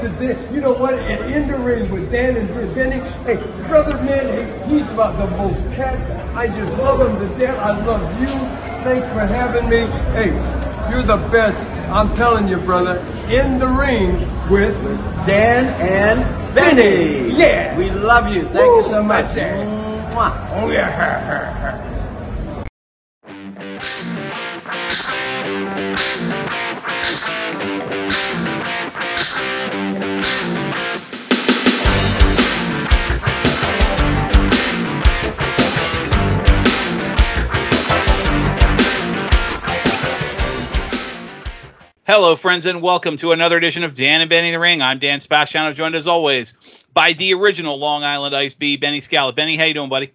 to Dan. You know what? And in the ring with Dan and Benny. Hey, brother, man, hey, he's about the most cat. I just love him to death. I love you. Thanks for having me. Hey, you're the best. I'm telling you, brother. In the ring with Dan and Benny. Yeah. We love you. Thank Woo, you so much. Mwah. Oh yeah. Hello, friends, and welcome to another edition of Dan and Benny the Ring. I'm Dan Sebastiano, joined as always by the original Long Island Ice B, Benny Scallop. Benny, how you doing, buddy?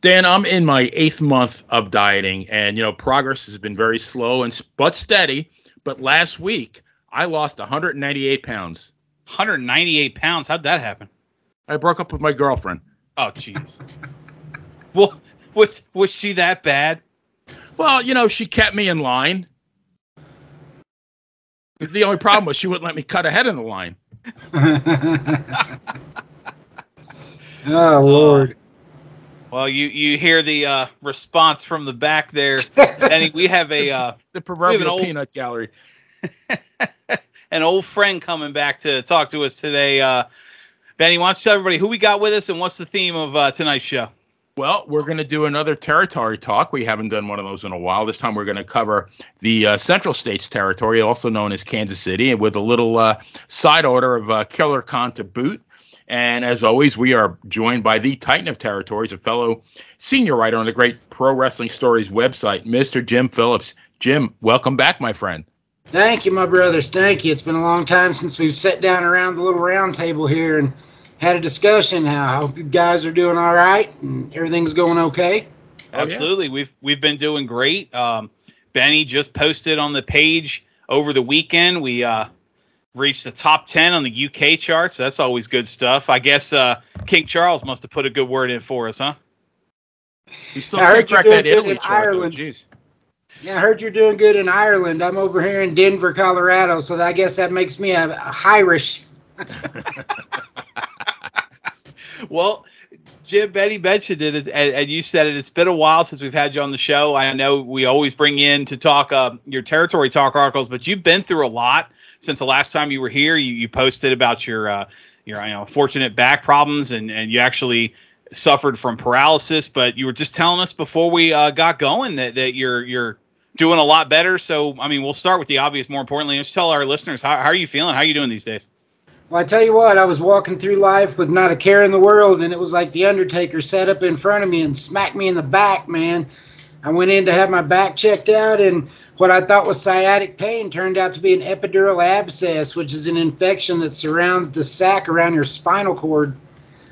Dan, I'm in my eighth month of dieting, and you know progress has been very slow and but steady. But last week I lost 198 pounds. 198 pounds. How'd that happen? I broke up with my girlfriend. Oh, jeez. well, was was she that bad? Well, you know she kept me in line. The only problem was she wouldn't let me cut ahead in the line. oh Lord. Well, you you hear the uh, response from the back there, Benny. We have a uh, The proverbial old- peanut gallery. an old friend coming back to talk to us today. Uh, Benny, why don't you tell everybody who we got with us and what's the theme of uh, tonight's show? Well, we're going to do another territory talk. We haven't done one of those in a while. This time we're going to cover the uh, Central States Territory, also known as Kansas City, with a little uh, side order of uh, Killer Khan to boot. And as always, we are joined by the Titan of Territories, a fellow senior writer on the great Pro Wrestling Stories website, Mr. Jim Phillips. Jim, welcome back, my friend. Thank you, my brothers. Thank you. It's been a long time since we've sat down around the little round table here and had a discussion. How I hope you guys are doing all right and everything's going okay. Oh, yeah. Absolutely. We've we've been doing great. Um, Benny just posted on the page over the weekend. We uh, reached the top ten on the UK charts. That's always good stuff. I guess uh, King Charles must have put a good word in for us, huh? You still I heard you're doing that good in chart. Ireland. Jeez. Yeah, I heard you're doing good in Ireland. I'm over here in Denver, Colorado, so I guess that makes me a, a Irish. Well, Jim, Benny mentioned it, and, and you said it. It's been a while since we've had you on the show. I know we always bring in to talk uh, your territory talk articles, but you've been through a lot since the last time you were here. You, you posted about your uh, your you know fortunate back problems, and and you actually suffered from paralysis. But you were just telling us before we uh, got going that that you're you're doing a lot better. So I mean, we'll start with the obvious. More importantly, let's tell our listeners how, how are you feeling? How are you doing these days? Well, I tell you what, I was walking through life with not a care in the world, and it was like the Undertaker sat up in front of me and smacked me in the back, man. I went in to have my back checked out, and what I thought was sciatic pain turned out to be an epidural abscess, which is an infection that surrounds the sac around your spinal cord.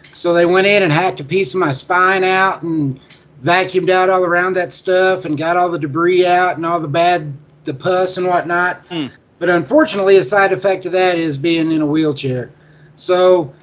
So they went in and hacked a piece of my spine out and vacuumed out all around that stuff and got all the debris out and all the bad, the pus and whatnot. Hmm. But unfortunately, a side effect of that is being in a wheelchair. So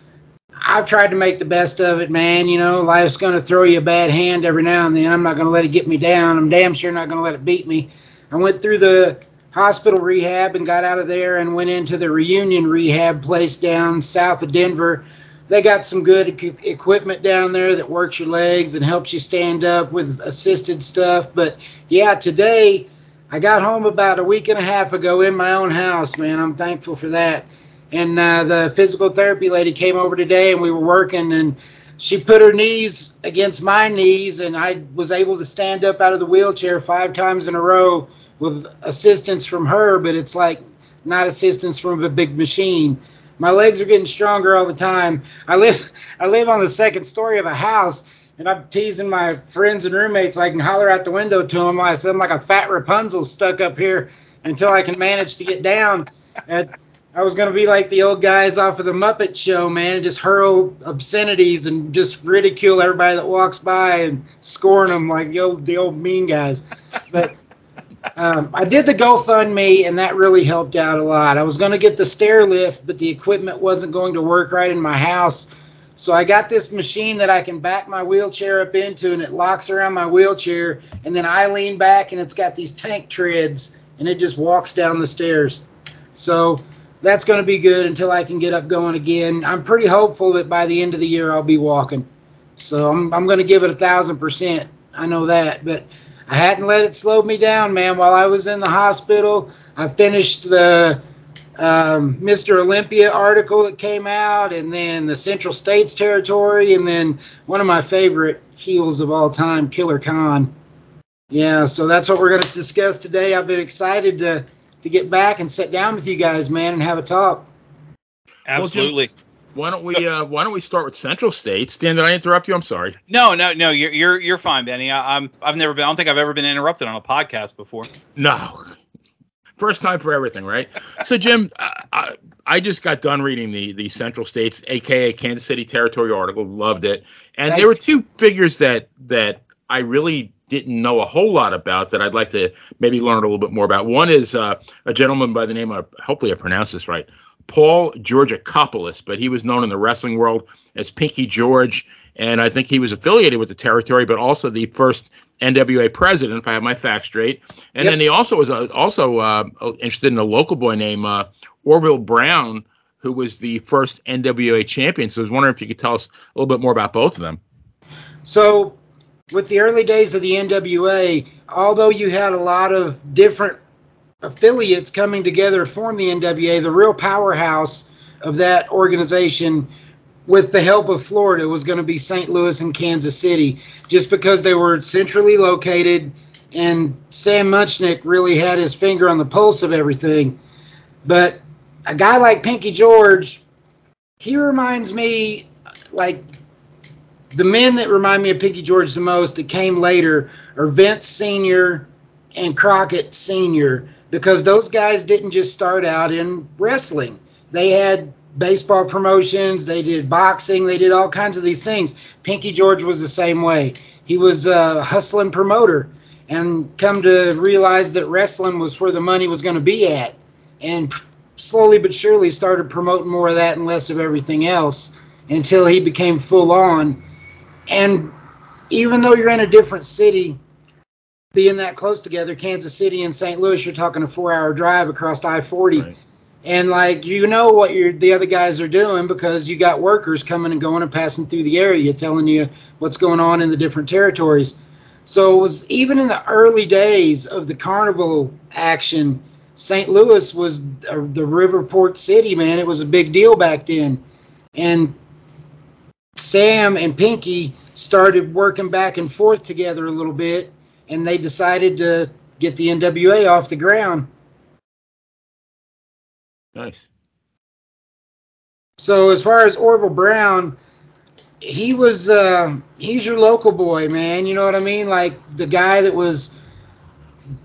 I've tried to make the best of it, man. You know, life's going to throw you a bad hand every now and then. I'm not going to let it get me down. I'm damn sure not going to let it beat me. I went through the hospital rehab and got out of there and went into the reunion rehab place down south of Denver. They got some good equipment down there that works your legs and helps you stand up with assisted stuff. But yeah, today I got home about a week and a half ago in my own house, man. I'm thankful for that. And uh, the physical therapy lady came over today and we were working and she put her knees against my knees and I was able to stand up out of the wheelchair five times in a row with assistance from her, but it's like not assistance from a big machine. My legs are getting stronger all the time. I live I live on the second story of a house and I'm teasing my friends and roommates. I can holler out the window to them. I said I'm like a fat Rapunzel stuck up here until I can manage to get down. And I was gonna be like the old guys off of the Muppet Show, man, and just hurl obscenities and just ridicule everybody that walks by and scorn them like the old the old mean guys. But um, I did the GoFundMe, and that really helped out a lot. I was going to get the stair lift, but the equipment wasn't going to work right in my house. So I got this machine that I can back my wheelchair up into, and it locks around my wheelchair. And then I lean back, and it's got these tank treads, and it just walks down the stairs. So that's going to be good until I can get up going again. I'm pretty hopeful that by the end of the year I'll be walking. So I'm, I'm going to give it a thousand percent. I know that, but I hadn't let it slow me down, man. While I was in the hospital, I finished the um, Mr. Olympia article that came out, and then the Central States Territory, and then one of my favorite heels of all time, Killer Khan. Yeah, so that's what we're going to discuss today. I've been excited to to get back and sit down with you guys, man, and have a talk. Absolutely. Why don't we uh, Why don't we start with Central States? Dan, did I interrupt you? I'm sorry. No, no, no. You're you're you're fine, Benny. I, I'm I've never been. I don't think I've ever been interrupted on a podcast before. No. First time for everything, right? So, Jim, I, I just got done reading the the Central States, aka Kansas City Territory article. Loved it, and Nice. there were two figures that that I really didn't know a whole lot about that I'd like to maybe learn a little bit more about. One is uh, a gentleman by the name of, hopefully I pronounced this right, Paul Georgakopoulos, but he was known in the wrestling world as Pinky George, and I think he was affiliated with the territory, but also the first NWA president, if I have my facts straight. And Yep. then he also was uh, also uh, interested in a local boy named uh, Orville Brown, who was the first NWA champion. So I was wondering if you could tell us a little bit more about both of them. So, with the early days of the NWA, although you had a lot of different affiliates coming together to form the NWA, the real powerhouse of that organization, with the help of Florida, was going to be St. Louis and Kansas City, just because they were centrally located, and Sam Muchnick really had his finger on the pulse of everything. But a guy like Pinky George, he reminds me like the men that remind me of Pinky George the most that came later are Vince Sr. and Crockett Sr. because those guys didn't just start out in wrestling. They had baseball promotions, they did boxing, they did all kinds of these things. Pinky George was the same way. He was a hustling promoter and come to realize that wrestling was where the money was going to be at. And slowly but surely started promoting more of that and less of everything else until he became full on. And even though you're in a different city, being that close together, Kansas City and St. Louis, you're talking a four hour drive across I 40. Right. And like you know what you're, the other guys are doing because you got workers coming and going and passing through the area telling you what's going on in the different territories. So it was even in the early days of the carnival action, St. Louis was the Riverport city, man. It was a big deal back then. And Sam and Pinky started working back and forth together a little bit, and they decided to get the NWA off the ground. Nice. So as far as Orville Brown, he was uh, he's your local boy, man. You know what I mean? Like the guy that was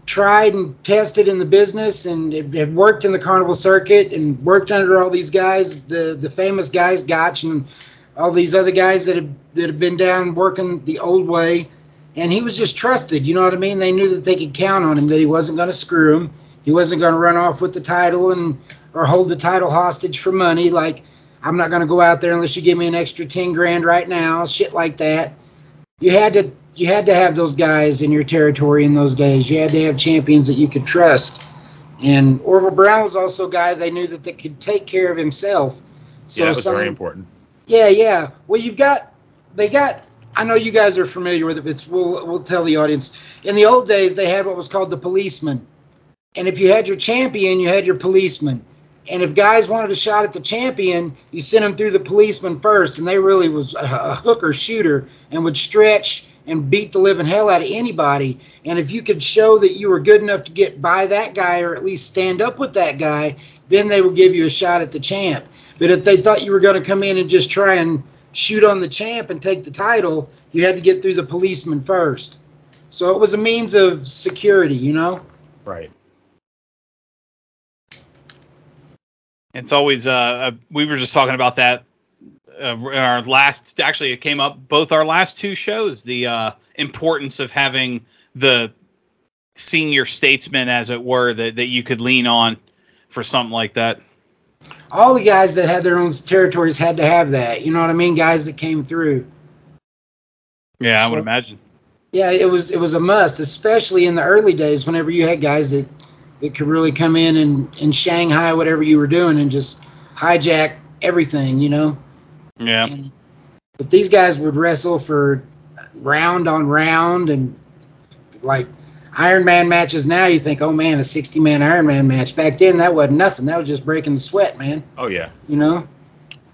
tried and tested in the business and had- worked in the carnival circuit and worked under all these guys, the the famous guys, Gotch and all these other guys that have that have been down working the old way. And he was just trusted. You know what I mean? They knew that they could count on him. That he wasn't going to screw him. He wasn't going to run off with the title and or hold the title hostage for money. Like I'm not going to go out there unless you give me an extra ten grand right now. Shit like that. You had to you had to have those guys in your territory in those days. You had to have champions that you could trust. And Orville Brown was also a guy they knew that they could take care of himself. So yeah, that was some- very important. yeah, yeah. Well, you've got they got. I know you guys are familiar with it. It's we'll we'll tell the audience. In the old days, they had what was called the policeman, and if you had your champion, you had your policeman. And if guys wanted a shot at the champion, you sent them through the policeman first, and they really was a, a hooker shooter and would stretch and beat the living hell out of anybody. And if you could show that you were good enough to get by that guy or at least stand up with that guy, then they would give you a shot at the champ. But if they thought you were going to come in and just try and shoot on the champ and take the title, you had to get through the policeman first. So it was a means of security, you know? Right. It's always uh, uh we were just talking about that uh, our last actually it came up both our last two shows the uh importance of having the senior statesman as it were that that you could lean on for something like that. All the guys that had their own territories had to have that. You know what I mean? Guys that came through. Yeah, I would imagine. Yeah, it was it was a must, especially in the early days whenever you had guys that that could really come in and, and Shanghai whatever you were doing and just hijack everything, you know. Yeah. And, but these guys would wrestle for round on round and like Iron Man matches now you think, oh man, a 60 man Iron Man match. Back then that wasn't nothing. That was just breaking the sweat, man. Oh yeah. You know.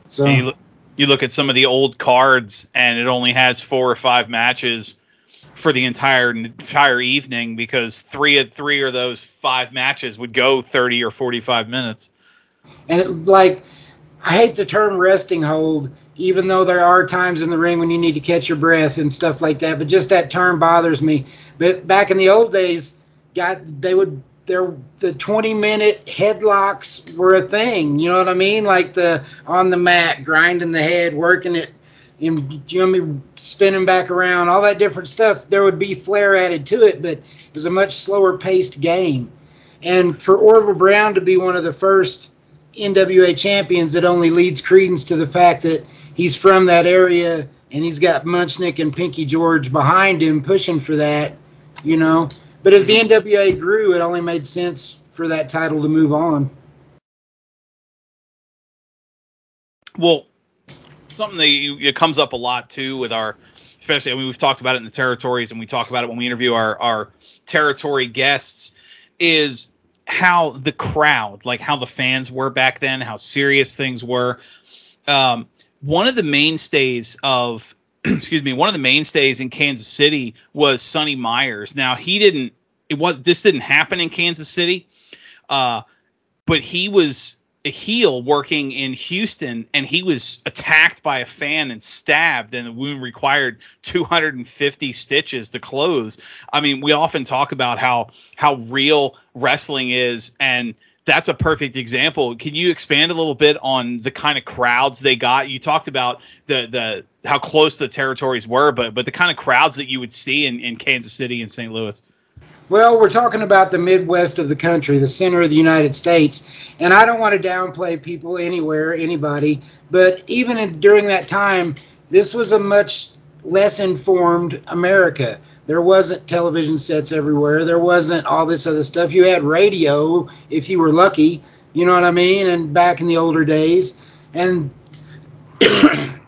So you, look, you look at some of the old cards, and it only has four or five matches for the entire entire evening because three of three of those five matches would go 30 or 45 minutes. and it, like I hate the term resting hold, even though there are times in the ring when you need to catch your breath and stuff like that. But just that term bothers me. But back in the old days, got they would there the 20 minute headlocks were a thing. You know what I mean? Like the on the mat, grinding the head, working it, and mean, spinning back around, all that different stuff. There would be flair added to it, but it was a much slower paced game. And for Orville Brown to be one of the first NWA champions, it only leads credence to the fact that he's from that area and he's got Muchnick and Pinky George behind him pushing for that, you know. But as the NWA grew, it only made sense for that title to move on. Well, something that you, comes up a lot too with our, especially I mean we've talked about it in the territories and we talk about it when we interview our our territory guests is how the crowd, like how the fans were back then, how serious things were. Um, one of the mainstays of excuse me, one of the mainstays in Kansas City was Sonny Myers. Now he didn't it was this didn't happen in Kansas City. Uh, but he was a heel working in Houston and he was attacked by a fan and stabbed and the wound required 250 stitches to close. I mean, we often talk about how how real wrestling is and that's a perfect example. Can you expand a little bit on the kind of crowds they got? You talked about the the how close the territories were, but but the kind of crowds that you would see in, in Kansas City and St. Louis. Well, we're talking about the Midwest of the country, the center of the United States, and I don't want to downplay people anywhere, anybody, but even in, during that time, this was a much less informed America. There wasn't television sets everywhere. There wasn't all this other stuff. You had radio if you were lucky, you know what I mean? And back in the older days, and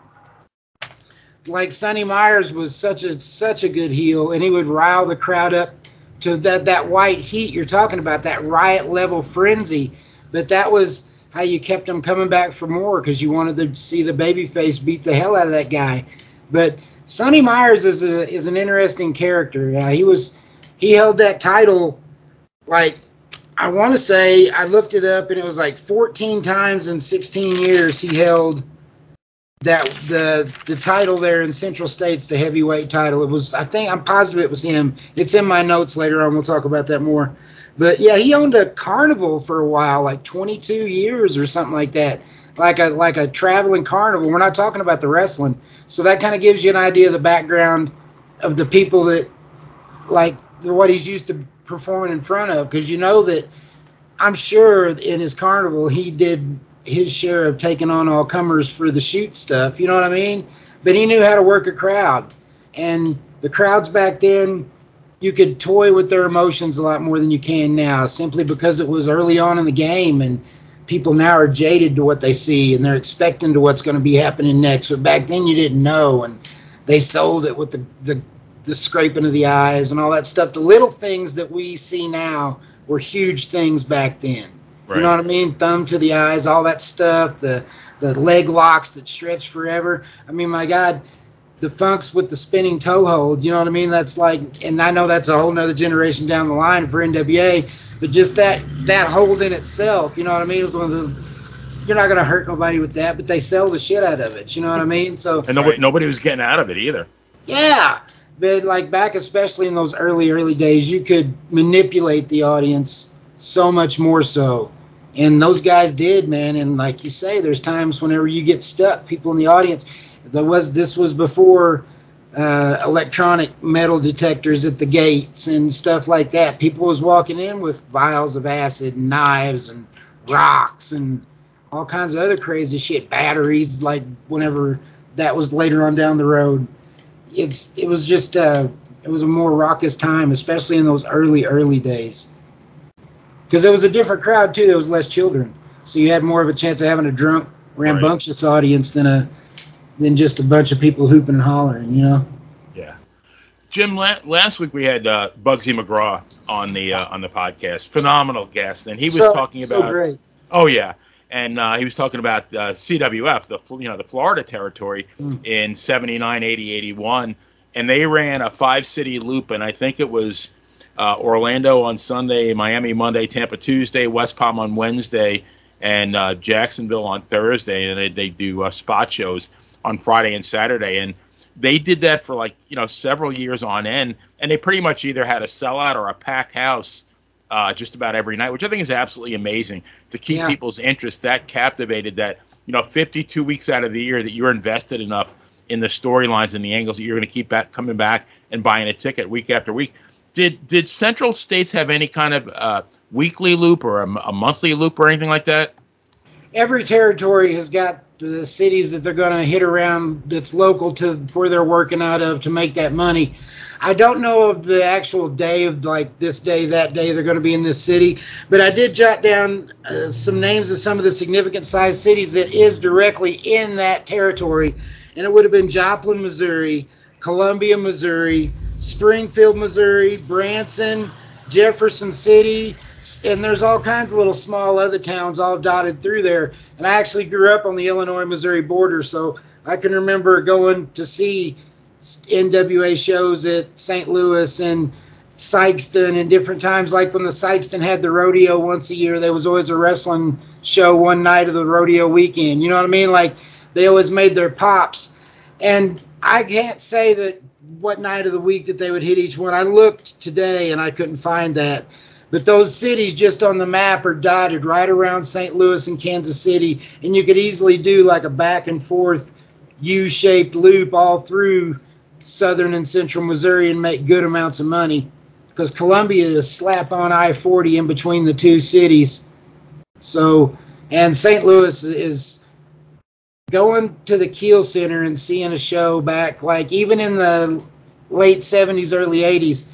like Sonny Myers was such a such a good heel, and he would rile the crowd up to that that white heat you're talking about, that riot level frenzy. But that was how you kept them coming back for more because you wanted to see the babyface beat the hell out of that guy. But Sonny Myers is a is an interesting character. Yeah, he was he held that title like I want to say I looked it up and it was like 14 times in 16 years he held that the the title there in Central States, the heavyweight title. It was I think I'm positive it was him. It's in my notes later on. We'll talk about that more. But yeah, he owned a carnival for a while, like 22 years or something like that, like a like a traveling carnival. We're not talking about the wrestling, so that kind of gives you an idea of the background of the people that like what he's used to performing in front of, because you know that I'm sure in his carnival he did his share of taking on all comers for the shoot stuff. You know what I mean? But he knew how to work a crowd, and the crowds back then you could toy with their emotions a lot more than you can now, simply because it was early on in the game and people now are jaded to what they see and they're expecting to what's going to be happening next. But back then you didn't know, and they sold it with the, the the scraping of the eyes and all that stuff. The little things that we see now were huge things back then. Right. You know what I mean? Thumb to the eyes, all that stuff. The the leg locks that stretch forever. I mean, my God, the funks with the spinning toe hold. You know what I mean? That's like, and I know that's a whole nother generation down the line for NWA. But just that that hold in itself, you know what I mean? It was one of the. You're not gonna hurt nobody with that, but they sell the shit out of it. You know what I mean? So And nobody, nobody was getting out of it either. yeah, but like back, especially in those early early days, you could manipulate the audience so much more so, and those guys did, man. And like you say, there's times whenever you get stuck, people in the audience. There was this was before uh, electronic metal detectors at the gates and stuff like that. People was walking in with vials of acid, and knives, and rocks, and all kinds of other crazy shit, batteries. Like whenever that was later on down the road it's it was just uh it was a more raucous time, especially in those early early days. Because it was a different crowd too. There was less children, so you had more of a chance of having a drunk, rambunctious audience than a than just a bunch of people hooping and hollering. You know. Yeah. Jim, la- last week we had uh, Bugsy McGraw on the uh, on the podcast. Phenomenal guest, and he was so, talking so about. great. Oh yeah, and uh, he was talking about uh, CWF, the you know the Florida territory Mm. in 79, 80, 81, and they ran a five city loop, and I think it was uh, Orlando on Sunday, Miami Monday, Tampa Tuesday, West Palm on Wednesday, and uh, Jacksonville on Thursday, and they, they do uh, spot shows on Friday and Saturday, and they did that for like you know several years on end, and they pretty much either had a sellout or a packed house uh, just about every night, which I think is absolutely amazing to keep Yeah. people's interest that captivated that you know 52 weeks out of the year that you're invested enough in the storylines and the angles that you're going to keep back coming back and buying a ticket week after week. Did did Central States have any kind of uh, weekly loop or a, a monthly loop or anything like that? every territory has got the cities that they're going to hit around that's local to where they're working out of to make that money. I don't know of the actual day of like this day, that day they're going to be in this city, but I did jot down uh, some names of some of the significant sized cities that is directly in that territory, and it would have been Joplin, Missouri, Columbia, Missouri, Springfield, Missouri, Branson, Jefferson City, and there's all kinds of little small other towns all dotted through there. And I actually grew up on the Illinois Missouri border, so I can remember going to see NWA shows at St. Louis and Sikeston and different times. Like when the Sikeston had the rodeo once a year, there was always a wrestling show one night of the rodeo weekend. You know what I mean? Like they always made their pops. And I can't say that what night of the week that they would hit each one. I looked today and I couldn't find that. But those cities just on the map are dotted right around St. Louis and Kansas City, and you could easily do like a back and forth U-shaped loop all through southern and central Missouri and make good amounts of money. Because Columbia is slap on I-40 in between the two cities. So, and St. Louis is going to the Kiel Center and seeing a show back, like even in the late 70s, early 80s,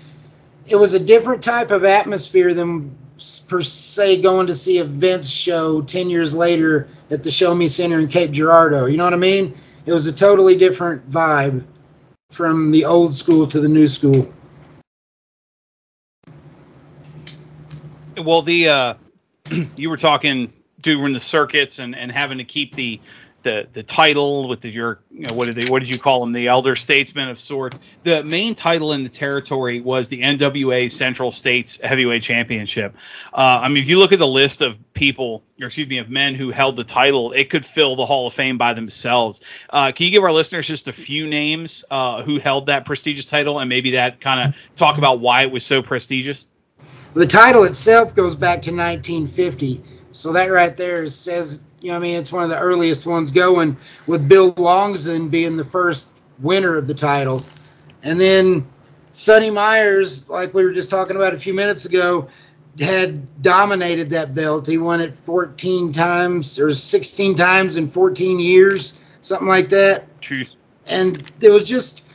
it was a different type of atmosphere than per se going to see a Vince show 10 years later at the Show Me Center in Cape Girardeau. You know what I mean? It was a totally different vibe from the old school to the new school. Well, the uh, you were talking doing the circuits and, and having to keep the the the title with the, your you know, what did they what did you call them the elder statesman of sorts. The main title in the territory was the NWA Central States Heavyweight Championship. Uh, I mean, if you look at the list of people, or excuse me, of men who held the title, it could fill the Hall of Fame by themselves. Uh, can you give our listeners just a few names uh, who held that prestigious title and maybe that kind of talk about why it was so prestigious? The title itself goes back to 1950. So that right there says, you know, I mean, it's one of the earliest ones going, with Bill Longson being the first winner of the title. And then Sonny Myers, like we were just talking about a few minutes ago, had dominated that belt. He won it 14 times or 16 times in 14 years, something like that. Truth. And it was just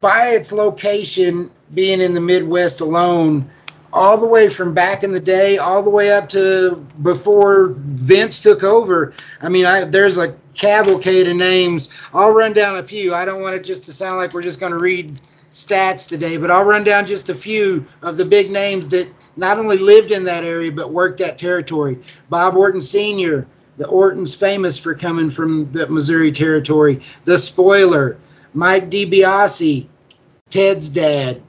by its location being in the Midwest alone, all the way from back in the day, all the way up to before Vince took over. I mean, I, there's a cavalcade of names. I'll run down a few. I don't want it just to sound like we're just going to read stats today, but I'll run down just a few of the big names that not only lived in that area but worked that territory. Bob Orton Sr., the Orton's famous for coming from the Missouri territory. The Spoiler, Mike DiBiase, Ted's dad.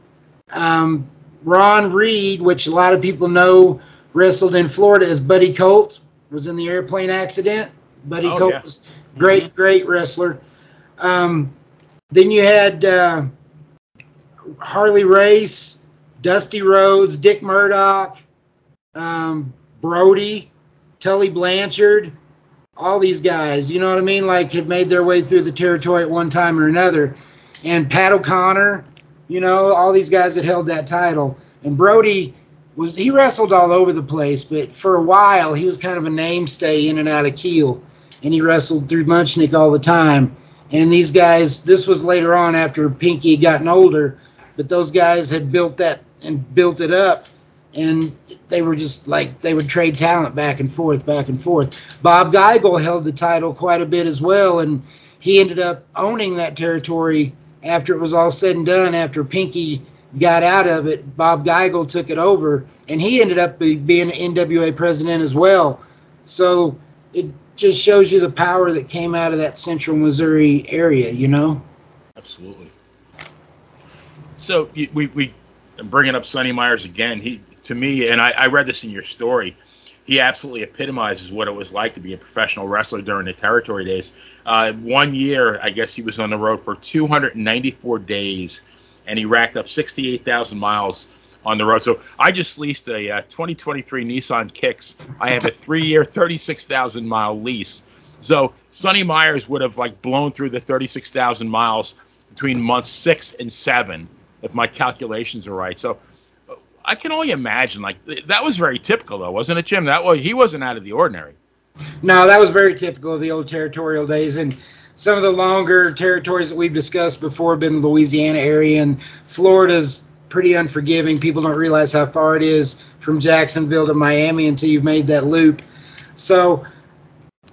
Um, Ron Reed, which a lot of people know, wrestled in Florida as Buddy Colt, was in the airplane accident. Buddy Oh, Colt yeah. was great, great wrestler. Um, then you had uh, Harley Race, Dusty Rhodes, Dick Murdoch, um, Brody, Tully Blanchard, all these guys, you know what I mean? Like had made their way through the territory at one time or another. And Pat O'Connor, you know, all these guys that held that title. And Brody was he wrestled all over the place, but for a while he was kind of a namestay in and out of Kiel. And he wrestled through Muchnick all the time. And these guys, this was later on after Pinky had gotten older, but those guys had built that and built it up. and they were just like they would trade talent back and forth, back and forth. Bob Geigel held the title quite a bit as well, and he ended up owning that territory after it was all said and done. After Pinky got out of it, Bob Geigel took it over, and he ended up be, being NWA president as well. So it just shows you the power that came out of that central Missouri area, you know? Absolutely. So we we I'm bringing up Sonny Myers again. He to me, and I, I read this in your story. He absolutely epitomizes what it was like to be a professional wrestler during the territory days. Uh, one year, I guess he was on the road for 294 days, and he racked up 68,000 miles on the road. So I just leased a uh, 2023 Nissan Kicks. I have a three-year, 36,000 mile lease. So Sonny Myers would have like blown through the 36,000 miles between months six and seven, if my calculations are right. So I can only imagine like that was very typical though, wasn't it, Jim? That was he wasn't out of the ordinary. No, that was very typical of the old territorial days and some of the longer territories that we've discussed before have been the Louisiana area and Florida's pretty unforgiving. People don't realize how far it is from Jacksonville to Miami until you've made that loop. So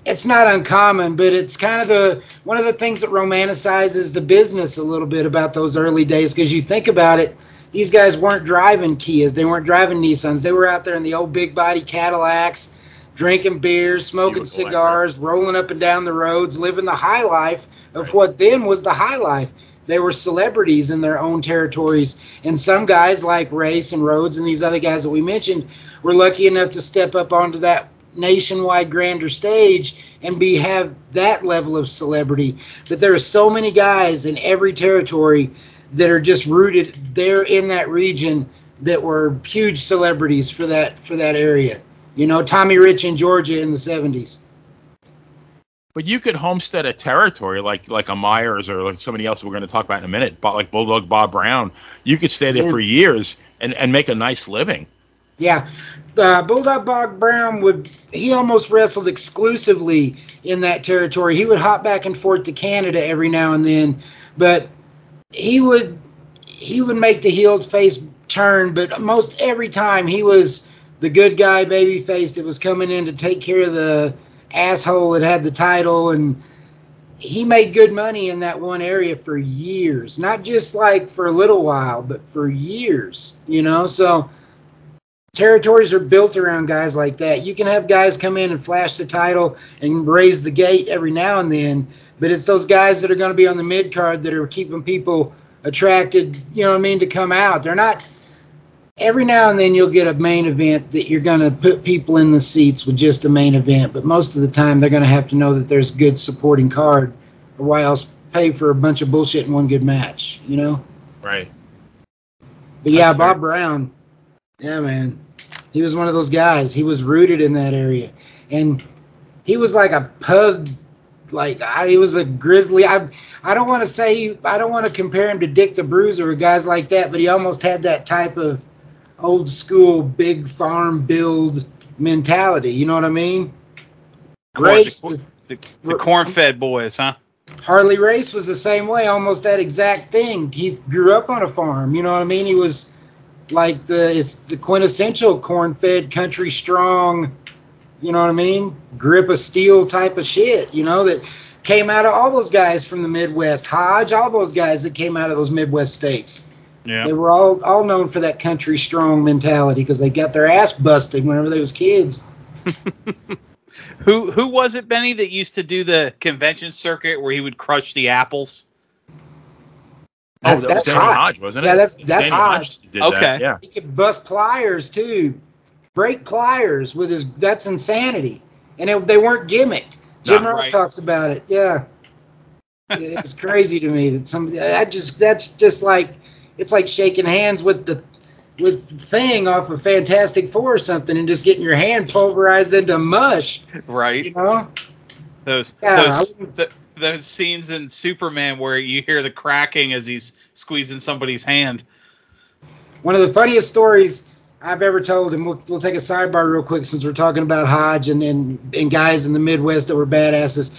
it's not uncommon, but it's kind of the one of the things that romanticizes the business a little bit about those early days because you think about it, these guys weren't driving Kias, they weren't driving Nissans, they were out there in the old big body Cadillacs, drinking beers, smoking cigars, rolling up and down the roads, living the high life of right. what then was the high life. They were celebrities in their own territories, and some guys like Race and Rhodes and these other guys that we mentioned were lucky enough to step up onto that nationwide grander stage and be have that level of celebrity. But there are so many guys in every territory that are just rooted there in that region that were huge celebrities for that for that area. You know, Tommy Rich in Georgia in the 70s. But you could homestead a territory like like a Myers or like somebody else we're going to talk about in a minute, but like Bulldog Bob Brown. You could stay there for years and, and make a nice living. Yeah, uh, Bulldog Bob Brown would he almost wrestled exclusively in that territory. He would hop back and forth to Canada every now and then, but he would he would make the heeled face turn. But most every time he was the good guy baby face that was coming in to take care of the asshole that had the title and he made good money in that one area for years not just like for a little while but for years you know so territories are built around guys like that. You can have guys come in and flash the title and raise the gate every now and then, but it's those guys that are going to be on the mid card that are keeping people attracted, you know what I mean, to come out. They're not every now and then you'll get a main event that you're going to put people in the seats with just a main event, but most of the time they're going to have to know that there's good supporting card or why else pay for a bunch of bullshit in one good match, you know? Right. But yeah, Bob Brown, yeah, man. He was one of those guys. He was rooted in that area, and he was like a pug. Like I, he was a grizzly. I I don't want to say I don't want to compare him to Dick the Bruiser or guys like that, but he almost had that type of old school big farm build mentality. You know what I mean? Race, the, the, the corn-fed boys, huh? Harley Race was the same way, almost that exact thing. He grew up on a farm. You know what I mean? He was like the it's the quintessential corn-fed, country strong, you know what I mean? Grip of steel type of shit, you know, that came out of all those guys from the Midwest, Hodge, all those guys that came out of those Midwest states. Yeah. They were all all known for that country strong mentality because they got their ass busted whenever they was kids. who who was it, Benny, that used to do the convention circuit where he would crush the apples? Oh, that that's was Danny Hodge, wasn't it? Yeah, that's that's Danny Hodge. Hodge okay. That, yeah. He could bust pliers too, break pliers with his. That's insanity, and it, they weren't gimmicked. Jim Ross right. talks about it. Yeah, it's crazy to me that somebody. That just that's just like it's like shaking hands with the with thing off of Fantastic Four or something, and just getting your hand pulverized into mush. Right. You know. Those yeah, those the, those scenes in Superman where you hear the cracking as he's squeezing somebody's hand. One of the funniest stories I've ever told, and we'll, we'll take a sidebar real quick since we're talking about Hodge and, and, and guys in the Midwest that were badasses.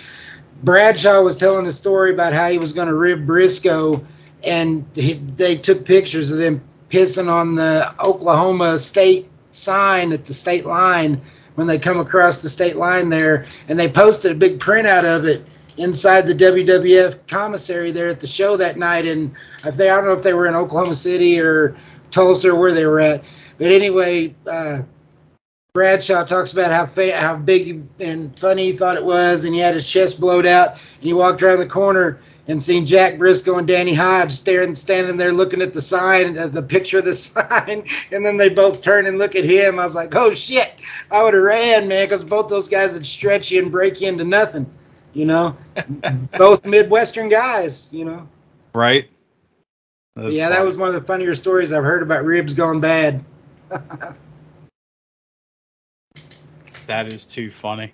Bradshaw was telling a story about how he was going to rib Briscoe, and he, they took pictures of them pissing on the Oklahoma state sign at the state line when they come across the state line there, and they posted a big printout of it inside the WWF commissary there at the show that night. And if they, I don't know if they were in Oklahoma City or Tulsa or where they were at, but anyway, uh, Bradshaw talks about how fa- how big and funny he thought it was, and he had his chest blowed out, and he walked around the corner and seen Jack Briscoe and Danny Hodge staring, standing there looking at the sign, at the picture of the sign, and then they both turn and look at him. I was like, oh shit, I would have ran, man, because both those guys would stretch you and break you into nothing, you know. both Midwestern guys, you know. Right. That's yeah, that was one of the funnier stories I've heard about ribs going bad. That is too funny.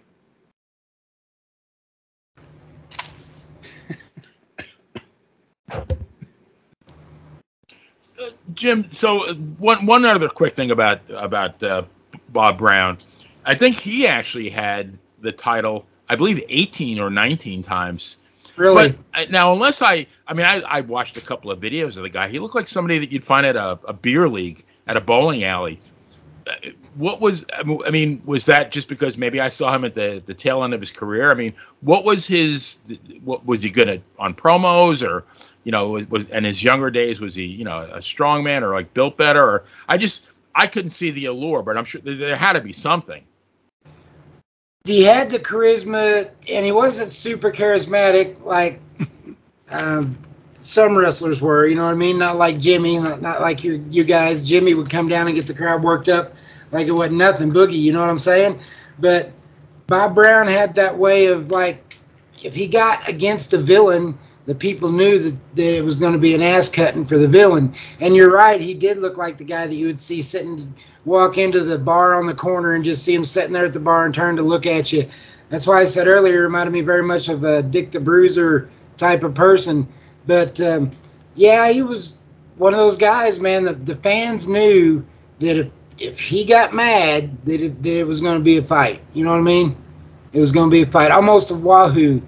Jim, so uh, one one other quick thing about about uh, Bob Brown, I think he actually had the title, I believe, 18 or 19 times. Really? But uh, now, unless I, I mean, I, I watched a couple of videos of the guy. He looked like somebody that you'd find at a, a beer league at a bowling alley. What was, I mean, was that just because maybe I saw him at the the tail end of his career? I mean, what was his, what was he good at on promos or, you know, was, and his younger days was he, you know, a strong man or like built better? Or I just, I couldn't see the allure, but I'm sure there had to be something. he had the charisma, and he wasn't super charismatic like um, some wrestlers were. You know what I mean? Not like Jimmy, not, not like you you guys. Jimmy would come down and get the crowd worked up like it wasn't nothing. Boogie, you know what I'm saying? But Bob Brown had that way of like, if he got against a villain, the people knew that, that it was going to be an ass cutting for the villain. And you're right, he did look like the guy that you would see sitting, walk into the bar on the corner and just see him sitting there at the bar and turn to look at you. That's why I said earlier, it reminded me very much of a Dick the Bruiser type of person. But um, yeah, he was one of those guys, man. The, the fans knew that if if he got mad, that it, that it was going to be a fight. You know what I mean? It was going to be a fight, almost a Wahoo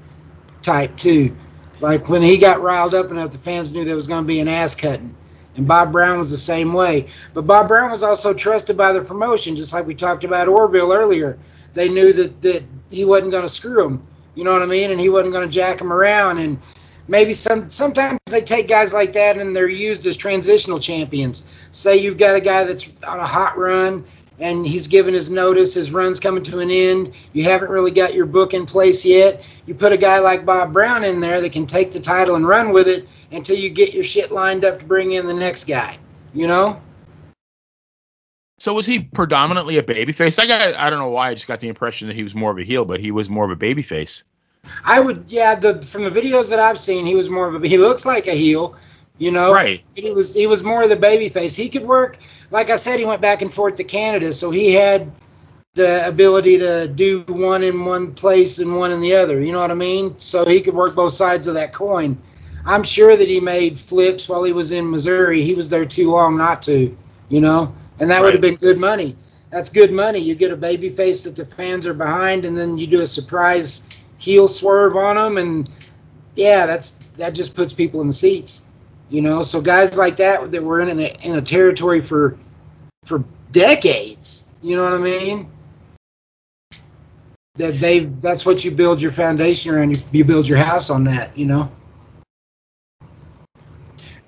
type too. Like when he got riled up enough, the fans knew there was going to be an ass cutting. And Bob Brown was the same way. But Bob Brown was also trusted by the promotion, just like we talked about Orville earlier. They knew that, that he wasn't going to screw him. You know what I mean? And he wasn't going to jack him around. And maybe some sometimes they take guys like that and they're used as transitional champions. Say you've got a guy that's on a hot run and he's given his notice, his run's coming to an end. You haven't really got your book in place yet. You put a guy like Bob Brown in there that can take the title and run with it until you get your shit lined up to bring in the next guy. You know? So was he predominantly a babyface? I got, I don't know why, I just got the impression that he was more of a heel, but he was more of a babyface. I would, yeah. The from the videos that I've seen, he was more of a. He looks like a heel, you know. Right. He was he was more of the baby face. He could work. Like I said, he went back and forth to Canada, so he had the ability to do one in one place and one in the other. You know what I mean? So he could work both sides of that coin. I'm sure that he made flips while he was in Missouri. He was there too long not to, you know, and that would have been good money. That's good money. You get a baby face that the fans are behind, and then you do a surprise heel swerve on them, and yeah, that's that just puts people in the seats, you know. So guys like that that were in a, in a territory for for decades, you know what I mean? That they that's what you build your foundation around. You, you build your house on that, you know.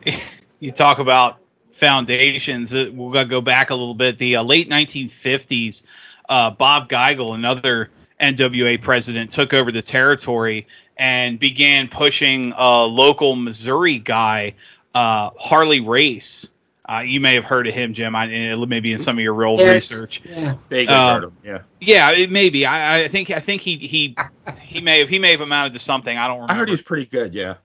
you talk about foundations. uh, We're gonna go back a little bit. The uh, late 1950s, uh, Bob Geigel, another NWA president, took over the territory and began pushing a local Missouri guy, uh, Harley Race. Uh, you may have heard of him, Jim. I, maybe in some of your real Yes. research. Yeah. Vaguely Uh, heard him, yeah. Yeah, it may be. I, I think I think he he he may have he may have amounted to something. I don't remember. I heard he was pretty good, yeah.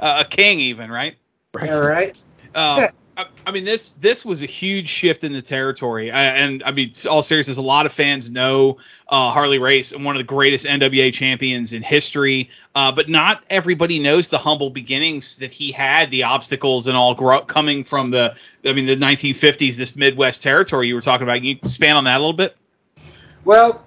uh, a king even, right? Yeah, right. I, I mean, this this was a huge shift in the territory, I, and I mean, all seriousness, a lot of fans know uh, Harley Race, and one of the greatest NWA champions in history, uh, but not everybody knows the humble beginnings that he had, the obstacles and all grow, coming from the, I mean, the 1950s, this Midwest territory you were talking about. Can you expand on that a little bit? Well,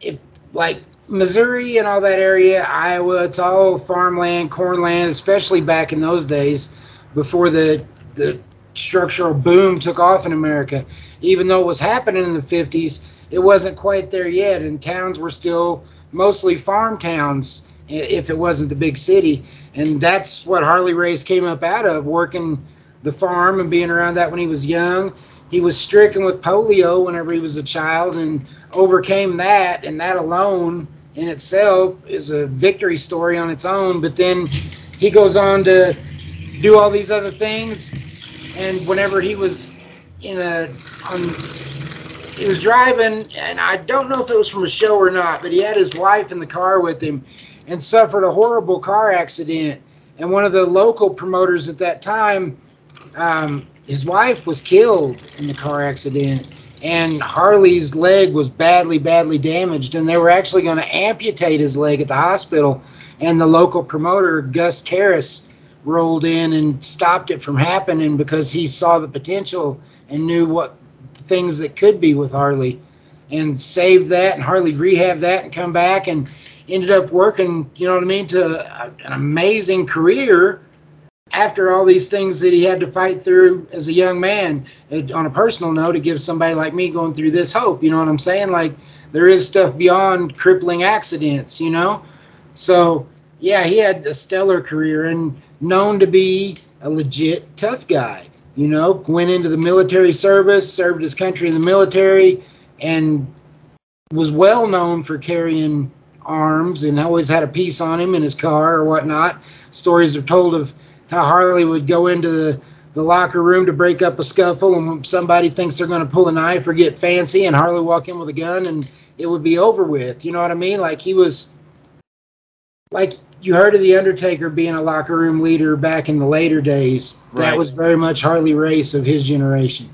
if, like Missouri and all that area, Iowa, it's all farmland, cornland, especially back in those days before the the structural boom took off in America. Even though it was happening in the 50s, it wasn't quite there yet, and towns were still mostly farm towns if it wasn't the big city. And that's what Harley Race came up out of, working the farm and being around that when he was young. He was stricken with polio whenever he was a child and overcame that, and that alone in itself is a victory story on its own. But then he goes on to do all these other things, and whenever he was in a on he was driving, and I don't know if it was from a show or not, but he had his wife in the car with him and suffered a horrible car accident. And one of the local promoters at that time, um, his wife was killed in the car accident, and Harley's leg was badly, badly damaged, and they were actually going to amputate his leg at the hospital. And the local promoter, Gus Karras, rolled in and stopped it from happening because he saw the potential and knew what things that could be with Harley and saved that and Harley rehab that and come back and ended up working, you know what I mean, to an amazing career after all these things that he had to fight through as a young man. On a personal note, to give somebody like me going through this hope, you know what I'm saying? Like there is stuff beyond crippling accidents, you know? So, yeah, he had a stellar career and known to be a legit tough guy. You know, went into the military service, served his country in the military, and was well known for carrying arms and always had a piece on him in his car or whatnot. Stories are told of how Harley would go into the, the locker room to break up a scuffle, and somebody thinks they're going to pull a knife or get fancy, and Harley walk in with a gun, and it would be over with. You know what I mean? Like he was, like you heard of the Undertaker being a locker room leader back in the later days. Right. That was very much Harley Race of his generation.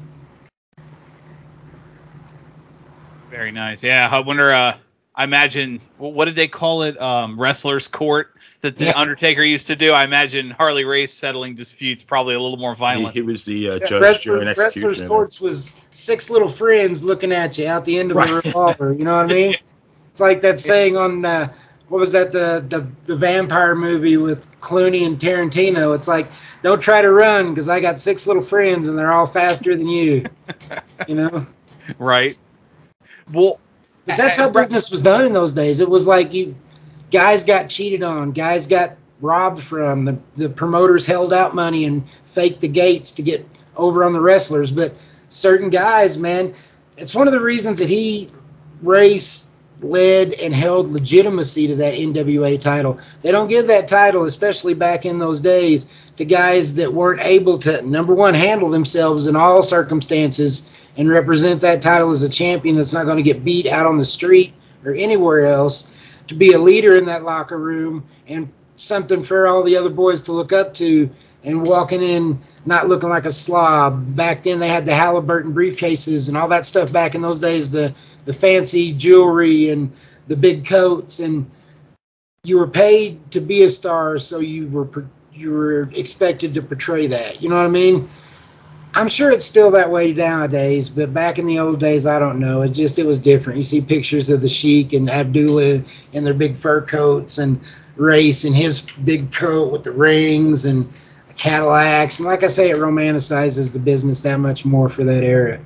Very nice. Yeah, I wonder. Uh, I imagine what did they call it? Um, wrestlers' court that the yeah. Undertaker used to do. I imagine Harley Race settling disputes probably a little more violent. He, he was the uh, judge wrestlers, during execution. Wrestlers' courts was six little friends looking at you out the end of right. a revolver. You know what I mean? It's like that saying on uh, what was that the, the the vampire movie with Clooney and Tarantino? It's like don't try to run because I got six little friends and they're all faster than you. you know? Right. Well, but that's how business was done in those days. It was like you guys got cheated on, guys got robbed from, the the promoters held out money and faked the gates to get over on the wrestlers. But certain guys, man, it's one of the reasons that he race led and held legitimacy to that NWA title. They don't give that title, especially back in those days, to guys that weren't able to, number one, handle themselves in all circumstances and represent that title as a champion that's not going to get beat out on the street or anywhere else. To be a leader in that locker room and something for all the other boys to look up to and walking in not looking like a slob. Back then they had the Halliburton briefcases and all that stuff back in those days, the the fancy jewelry and the big coats and you were paid to be a star so you were you were expected to portray that. You know what I mean? I'm sure it's still that way nowadays, but back in the old days, I don't know. It just it was different. You see pictures of the Sheik and Abdullah in their big fur coats, and Race in his big coat with the rings and Cadillacs. And like I say, it romanticizes the business that much more for that era.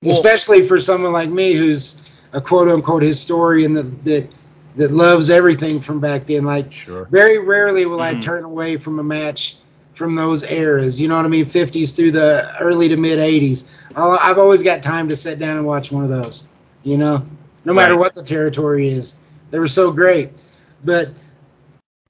Well, Especially for someone like me who's a quote unquote historian that that, that loves everything from back then. Like sure. very rarely will mm-hmm. I turn away from a match from those eras. You know what I mean? 50s through the early to mid 80s. I've always got time to sit down and watch one of those. You know, no matter right. what the territory is, they were so great. But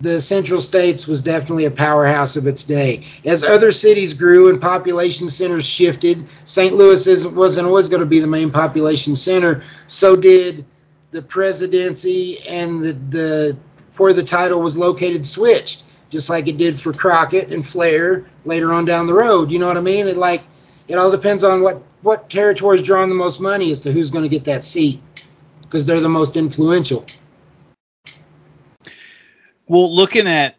the Central States was definitely a powerhouse of its day. As other cities grew and population centers shifted, St. Louis wasn't always going to be the main population center. So did the presidency and the, the where the title was located switched, just like it did for Crockett and Flair later on down the road. You know what I mean? It like it all depends on what what is drawing the most money as to who's going to get that seat because they're the most influential. Well, looking at,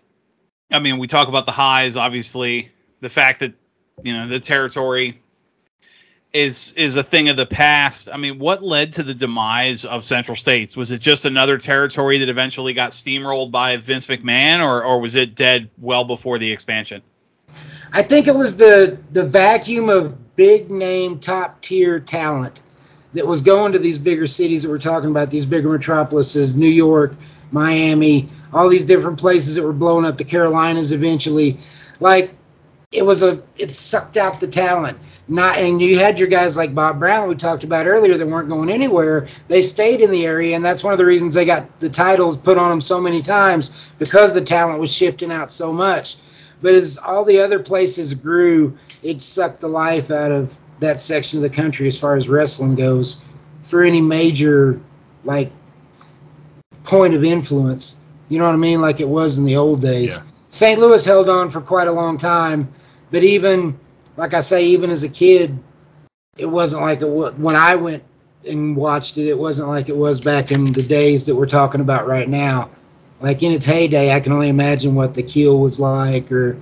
I mean, we talk about the highs, obviously, the fact that you know the territory is is a thing of the past. I mean, what led to the demise of Central States? Was it just another territory that eventually got steamrolled by Vince McMahon, or or was it dead well before the expansion? I think it was the the vacuum of big name, top tier talent that was going to these bigger cities that we're talking about, these bigger metropolises, New York, Miami, all these different places that were blowing up, the Carolinas eventually. Like it was a it sucked out the talent. Not and you had your guys like Bob Brown we talked about earlier that weren't going anywhere. They stayed in the area and that's one of the reasons they got the titles put on them so many times because the talent was shifting out so much. But as all the other places grew, it sucked the life out of that section of the country as far as wrestling goes for any major like point of influence. You know what I mean? Like it was in the old days. Yeah. St. Louis held on for quite a long time, but even like I say, even as a kid, it wasn't like it wa- when I went and watched it. It wasn't like it was back in the days that we're talking about right now. Like in its heyday, I can only imagine what the Kiel was like, or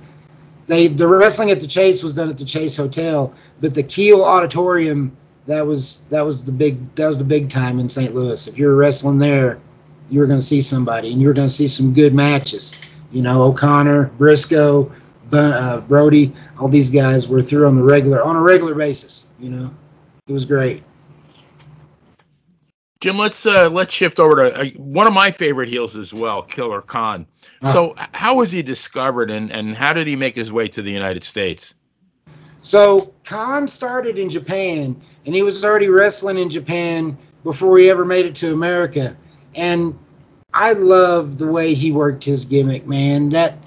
they the wrestling at the Chase was done at the Chase Hotel, but the Kiel Auditorium that was that was the big that was the big time in St. Louis. If you were wrestling there, you were going to see somebody, and you were going to see some good matches. You know, O'Connor, Briscoe, uh, Brody, all these guys were through on the regular on a regular basis. You know, it was great. Jim, let's uh, let's shift over to uh, one of my favorite heels as well, Killer Khan. Ah. So, how was he discovered, and, and how did he make his way to the United States? So Khan started in Japan, and he was already wrestling in Japan before he ever made it to America. And I love the way he worked his gimmick, man. That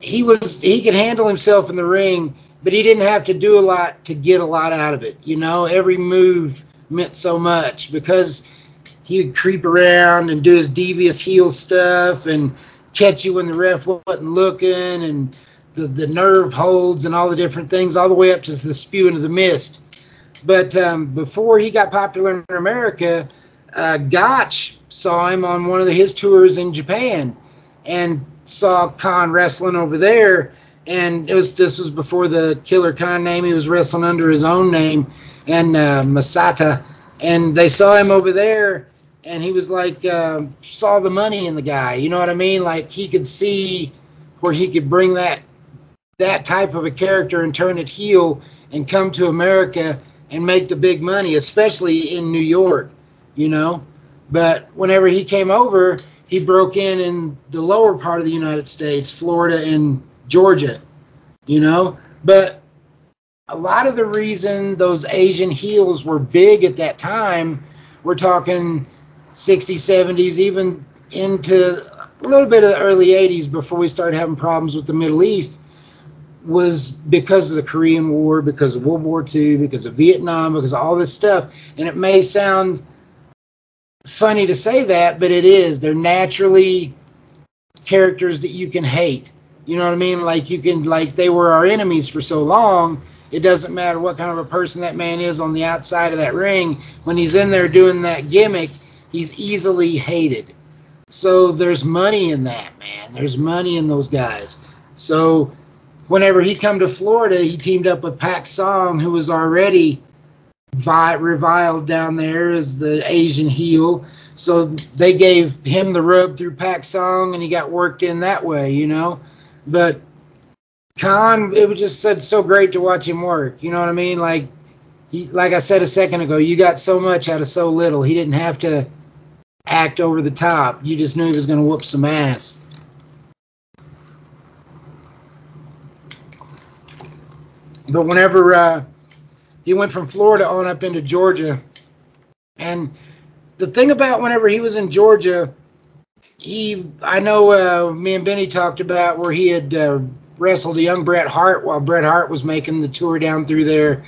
he was he could handle himself in the ring, but he didn't have to do a lot to get a lot out of it. You know, every move meant so much because he would creep around and do his devious heel stuff and catch you when the ref wasn't looking and the, the nerve holds and all the different things all the way up to the spew into the mist. But um, before he got popular in America, uh, Gotch saw him on one of his tours in Japan and saw Khan wrestling over there. And it was this was before the Killer Khan name. He was wrestling under his own name and uh, Masata. And they saw him over there, and he was like uh, saw the money in the guy. You know what I mean? Like he could see where he could bring that that type of a character and turn it heel and come to America and make the big money, especially in New York, you know. But whenever he came over, he broke in in the lower part of the United States, Florida and Georgia, you know. But a lot of the reason those Asian heels were big at that time, we're talking 60s, 70s, even into a little bit of the early 80s before we started having problems with the Middle East was because of the Korean War, because of World War II, because of Vietnam, because of all this stuff. And it may sound funny to say that, but it is. They're naturally characters that you can hate. You know what I mean? Like you can like they were our enemies for so long. It doesn't matter what kind of a person that man is on the outside of that ring. When he's in there doing that gimmick, he's easily hated. So there's money in that, man. There's money in those guys. So whenever he come to Florida, he teamed up with Pak Song, who was already reviled down there as the Asian heel. So they gave him the rub through Pak Song, and he got worked in that way, you know. But Khan, it was just said so great to watch him work. You know what I mean? Like he, like I said a second ago, you got so much out of so little. He didn't have to act over the top. You just knew he was going to whoop some ass. But whenever uh, he went from Florida on up into Georgia, and the thing about whenever he was in Georgia, he I know uh, me and Benny talked about where he had uh, wrestled a young Bret Hart while Bret Hart was making the tour down through there,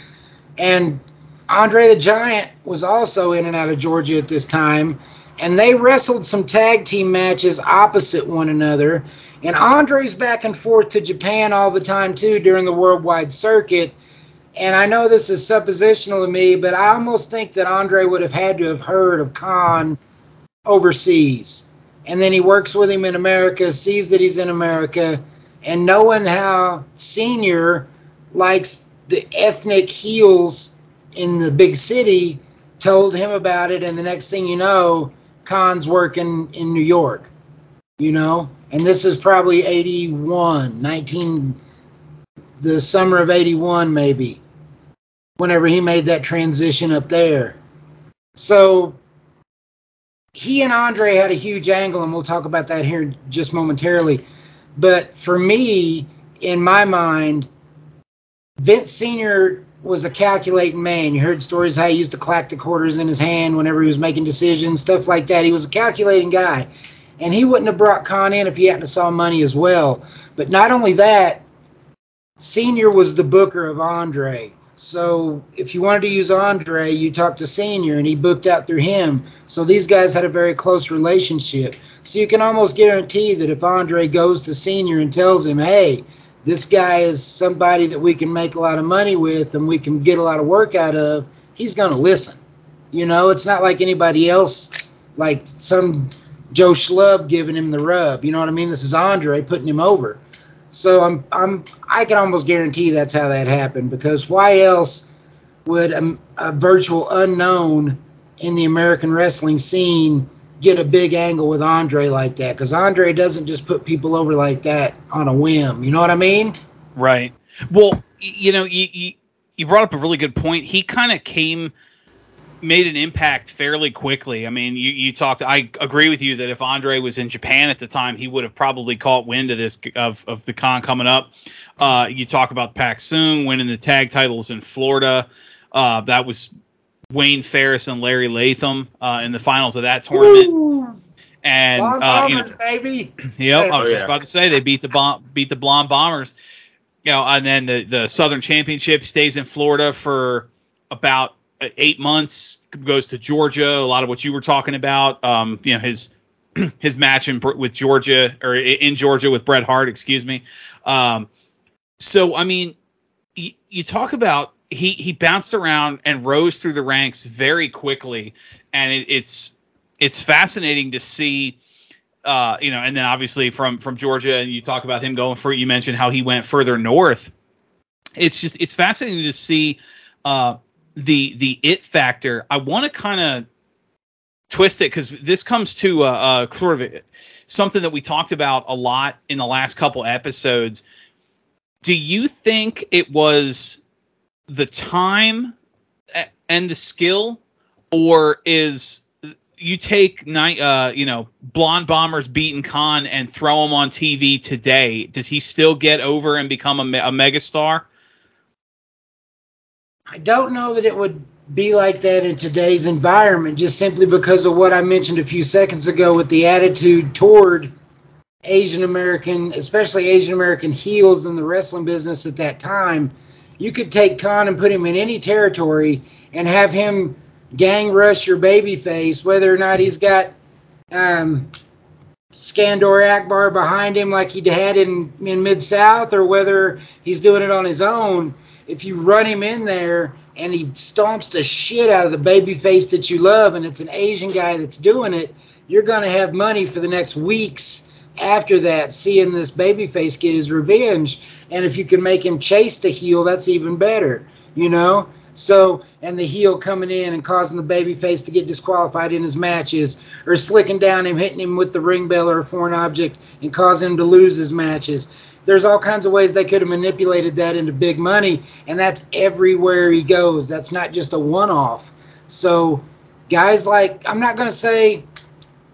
and Andre the Giant was also in and out of Georgia at this time, and they wrestled some tag team matches opposite one another. And Andre's back and forth to Japan all the time too during the worldwide circuit. And I know this is suppositional to me, but I almost think that Andre would have had to have heard of Khan overseas. And then he works with him in America, sees that he's in America, and knowing how Senior likes the ethnic heels in the big city, told him about it. And the next thing you know, Khan's working in New York, you know? And this is probably 81, 19- the summer of 81 maybe whenever he made that transition up there. So he and andre had a huge angle and we'll talk about that here just momentarily. But for me in my mind vince senior was a calculating man. You heard stories how he used to clack the quarters in his hand whenever he was making decisions stuff like that. He was a calculating guy. And he wouldn't have brought Khan in if he hadn't saw money as well. But not only that, Senior was the booker of Andre. So if you wanted to use Andre, you talked to Senior and he booked out through him. So these guys had a very close relationship. So you can almost guarantee that if Andre goes to Senior and tells him, hey, this guy is somebody that we can make a lot of money with and we can get a lot of work out of, he's going to listen. You know, it's not like anybody else, like some Joe Schlub giving him the rub. You know what I mean? This is Andre putting him over. So I'm I'm I can almost guarantee that's how that happened because why else would a, a virtual unknown in the American wrestling scene get a big angle with Andre like that? Because Andre doesn't just put people over like that on a whim. You know what I mean? Right. Well, you know, you you, you brought up a really good point. He kind of came made an impact fairly quickly. I mean, you, you talked. I agree with you that if Andre was in Japan at the time, he would have probably caught wind of this of, of the con coming up. Uh, you talk about Pak Song winning the tag titles in Florida. Uh, that was Wayne Farris and Larry Latham uh, in the finals of that tournament. Woo! And Blonde uh, you know, baby. Yep, I was Oh, just yeah. about to say they beat the bomb, beat the blonde bombers. You know, and then the the Southern Championship stays in Florida for about eight months. Goes to Georgia. A lot of what you were talking about. Um, you know his his match in with Georgia or in Georgia with Bret Hart. Excuse me. Um, so I mean, you, you talk about he he bounced around and rose through the ranks very quickly, and it, it's it's fascinating to see uh, you know, and then obviously from from Georgia, and you talk about him going for. You mentioned how he went further north. It's just it's fascinating to see uh, the the it factor. I want to kind of twist it because this comes to uh, uh, sort of something that we talked about a lot in the last couple episodes. Do you think it was the time and the skill, or is you take uh, you know, blonde bombers beating Khan and throw him on TV today? Does he still get over and become a, a megastar? I don't know that it would be like that in today's environment, just simply because of what I mentioned a few seconds ago with the attitude toward Asian American, especially Asian American heels in the wrestling business at that time. You could take Khan and put him in any territory and have him gang rush your baby face, whether or not he's got um, Skandor Akbar behind him like he had in, in Mid South, or whether he's doing it on his own. If you run him in there and he stomps the shit out of the baby face that you love, and it's an Asian guy that's doing it, you're going to have money for the next weeks after that, seeing this babyface get his revenge. And if you can make him chase the heel, that's even better, you know? So, and the heel coming in and causing the babyface to get disqualified in his matches, or slicking down him, hitting him with the ring bell or a foreign object, and causing him to lose his matches. There's all kinds of ways they could have manipulated that into big money, and that's everywhere he goes. That's not just a one off. So, guys like, I'm not going to say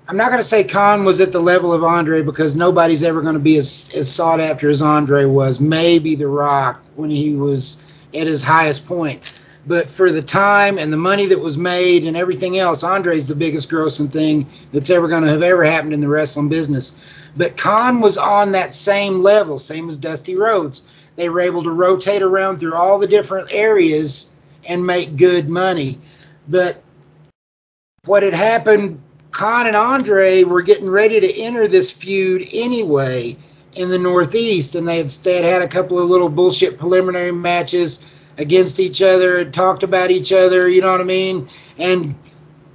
I'm not going to say Khan was at the level of Andre because nobody's ever going to be as, as sought after as Andre was. Maybe The Rock when he was at his highest point. But for the time and the money that was made and everything else, Andre's the biggest grossing thing that's ever going to have ever happened in the wrestling business. But Khan was on that same level, same as Dusty Rhodes. They were able to rotate around through all the different areas and make good money. But what had happened Khan and Andre were getting ready to enter this feud anyway in the Northeast, and they had, they had had a couple of little bullshit preliminary matches against each other talked about each other, you know what I mean? And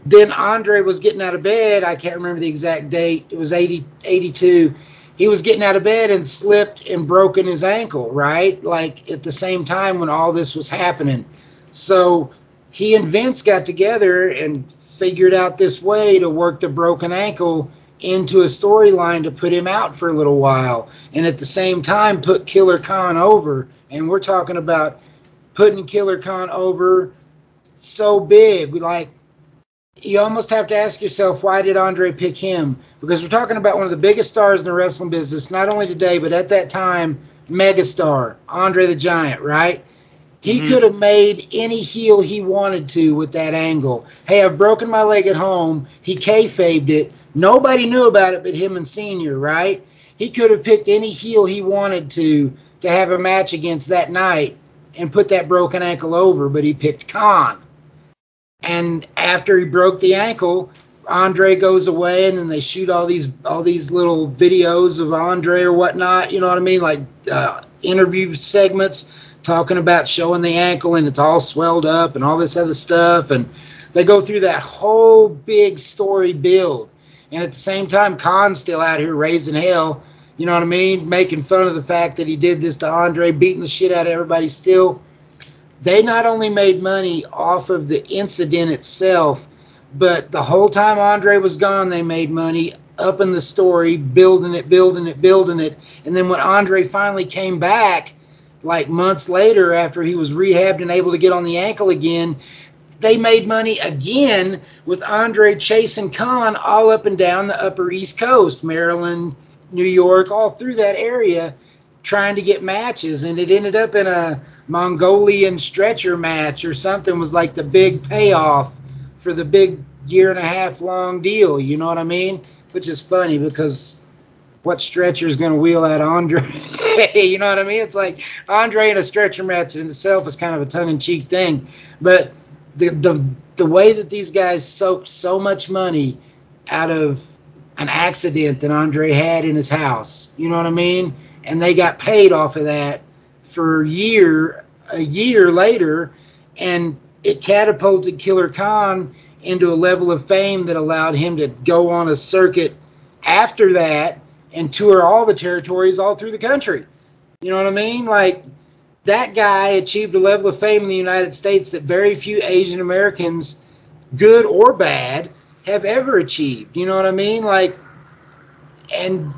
then Andre was getting out of bed. I can't remember the exact date. It was 80, 82. He was getting out of bed and slipped and broken his ankle, right? Like at the same time when all this was happening. So he and Vince got together and figured out this way to work the broken ankle into a storyline to put him out for a little while, and at the same time put Killer Khan over. And we're talking about putting Killer Khan over so big, We like you almost have to ask yourself why did Andre pick him? Because we're talking about one of the biggest stars in the wrestling business, not only today but at that time, megastar Andre the Giant, right? He Mhm. could have made any heel he wanted to with that angle. Hey, I've broken my leg at home. He kayfabed it. Nobody knew about it but him and Senior, right? He could have picked any heel he wanted to to have a match against that night and put that broken ankle over, but he picked Khan. And after he broke the ankle, Andre goes away, and then they shoot all these all these little videos of Andre or whatnot. You know what I mean? Like uh, interview segments talking about showing the ankle, and it's all swelled up and all this other stuff. And they go through that whole big story build. And at the same time, Khan's still out here raising hell. You know what I mean? Making fun of the fact that he did this to Andre, beating the shit out of everybody still they not only made money off of the incident itself, but the whole time Andre was gone, they made money up in the story, building it, building it, building it. And then when Andre finally came back, like months later after he was rehabbed and able to get on the ankle again, they made money again with Andre chasing Khan all up and down the Upper East Coast, Maryland, New York, all through that area trying to get matches and it ended up in a Mongolian stretcher match or something was like the big payoff for the big year and a half long deal, you know what I mean? Which is funny because what stretcher is going to wheel at Andre? you know what I mean? It's like Andre in a stretcher match in itself is kind of a tongue in cheek thing, but the the the way that these guys soaked so much money out of an accident that Andre had in his house, you know what I mean? And they got paid off of that for a year a year later, and it catapulted Killer Khan into a level of fame that allowed him to go on a circuit after that and tour all the territories all through the country. You know what I mean? Like that guy achieved a level of fame in the United States that very few Asian Americans, good or bad, have ever achieved. You know what I mean? Like, and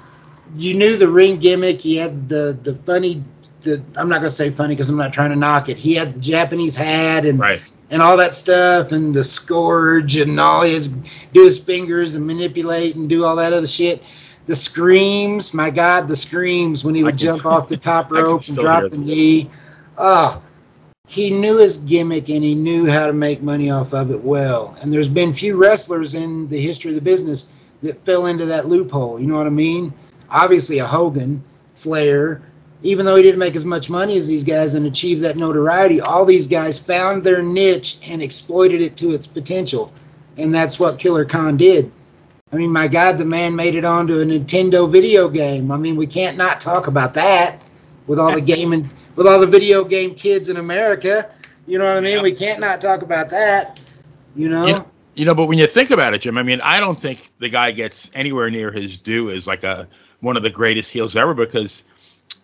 you knew the ring gimmick. He had the the funny. The, I'm not gonna say funny because I'm not trying to knock it. He had the Japanese hat and Right. and all that stuff and the scourge and all his do his fingers and manipulate and do all that other shit. The screams, my God, the screams when he would can- jump off the top rope and drop the knee. Oh, he knew his gimmick and he knew how to make money off of it well. And there's been few wrestlers in the history of the business that fell into that loophole. You know what I mean? Obviously, a Hogan, Flair, even though he didn't make as much money as these guys and achieve that notoriety, all these guys found their niche and exploited it to its potential. And that's what Killer Khan did. I mean, my God, the man made it onto a Nintendo video game. I mean, we can't not talk about that with all the gaming, with all the video game kids in America. You know what I mean? Yep. We can't not talk about that. You know? You know, you know, but when you think about it, Jim, I mean, I don't think the guy gets anywhere near his due as like a one of the greatest heels ever because,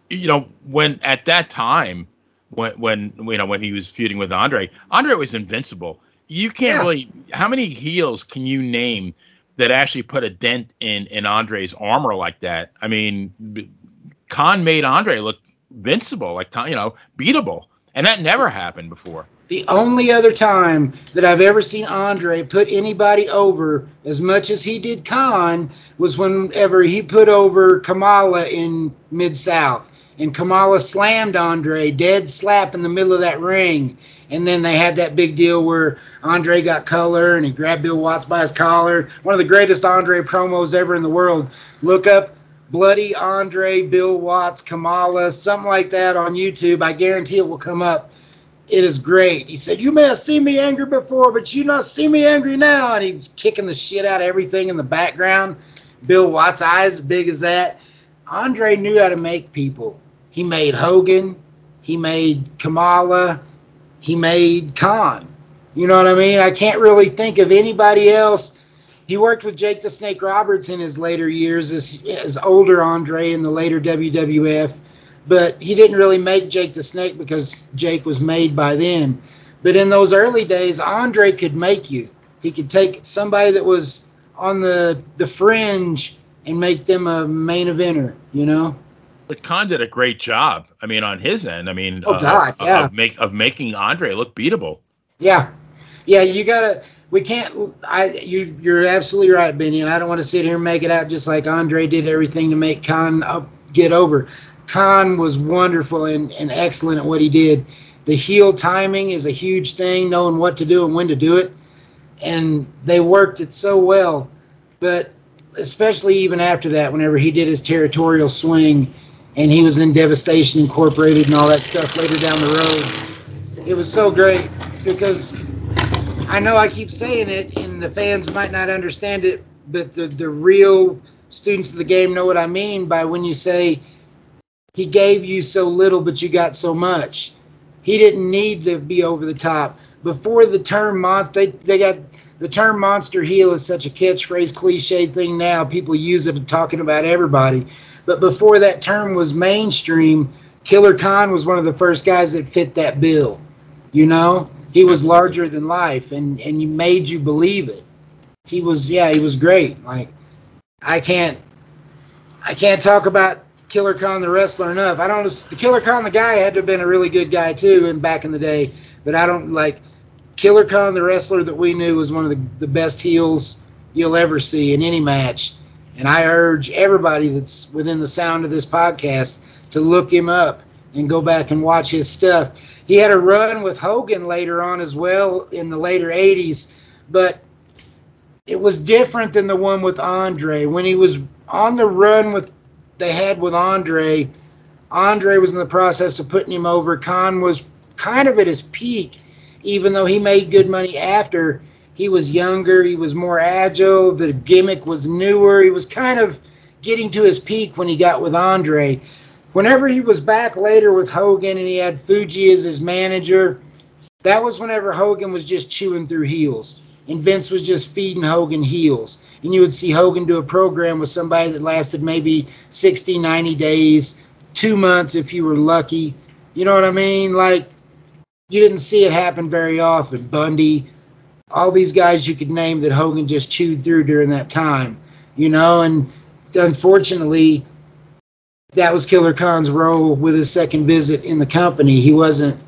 you know, when at that time, when when you know when he was feuding with Andre, Andre was invincible. You can't Yeah. really. How many heels can you name that actually put a dent in in Andre's armor like that? I mean, Khan made Andre look invincible, like you know, beatable, and that never happened before. The only other time that I've ever seen Andre put anybody over as much as he did Khan was whenever he put over Kamala in Mid South. And Kamala slammed Andre dead slap in the middle of that ring. And then they had that big deal where Andre got color and he grabbed Bill Watts by his collar. One of the greatest Andre promos ever in the world. Look up Bloody Andre, Bill Watts, Kamala, something like that on YouTube. I guarantee it will come up it is great. He said, You may have seen me angry before, but you not see me angry now. And he was kicking the shit out of everything in the background. Bill Watts' eyes big as that. Andre knew how to make people. He made Hogan, he made Kamala, he made Khan. You know what I mean? I can't really think of anybody else. He worked with Jake the Snake Roberts in his later years as, as older Andre in the later WWF but he didn't really make Jake the Snake because Jake was made by then. But in those early days, Andre could make you. He could take somebody that was on the the fringe and make them a main eventer. You know. But Khan did a great job. I mean, on his end. I mean, Oh, uh, God, yeah. of, make, of making Andre look beatable. Yeah, yeah. You gotta. We can't. I. You. You're absolutely right, Benny. And I don't want to sit here and make it out just like Andre did everything to make Khan up, get over. Khan was wonderful and, and excellent at what he did. The heel timing is a huge thing, knowing what to do and when to do it. And they worked it so well. But especially even after that, whenever he did his territorial swing and he was in Devastation Incorporated and all that stuff later down the road, it was so great because I know I keep saying it and the fans might not understand it, but the, the real students of the game know what I mean by when you say he gave you so little but you got so much. He didn't need to be over the top. Before the term monster, they, they got the term monster heel is such a catchphrase, cliche thing now. People use it talking about everybody. But before that term was mainstream, Killer Khan was one of the first guys that fit that bill. You know, he was larger than life, and and you made you believe it. He was, yeah, he was great. Like I can't, I can't talk about Killer Khan the wrestler enough. I don't. The Killer Khan the guy had to have been a really good guy too, and back in the day. But I don't like Killer Khan the wrestler that we knew was one of the, the best heels you'll ever see in any match. And I urge everybody that's within the sound of this podcast to look him up and go back and watch his stuff. He had a run with Hogan later on as well in the later 80s, but it was different than the one with Andre. When he was on the run with they had with Andre, Andre was in the process of putting him over. Khan was kind of at his peak, even though he made good money after. He was younger, he was more agile, the gimmick was newer. He was kind of getting to his peak when he got with Andre. Whenever he was back later with Hogan and he had Fuji as his manager, that was whenever Hogan was just chewing through heels and Vince was just feeding Hogan heels. And you would see Hogan do a program with somebody that lasted maybe 60, 90 days, two months if you were lucky. You know what I mean? Like, you didn't see it happen very often. Bundy, all these guys you could name that Hogan just chewed through during that time, you know, and unfortunately, that was Killer Khan's role with his second visit in the company. He wasn't,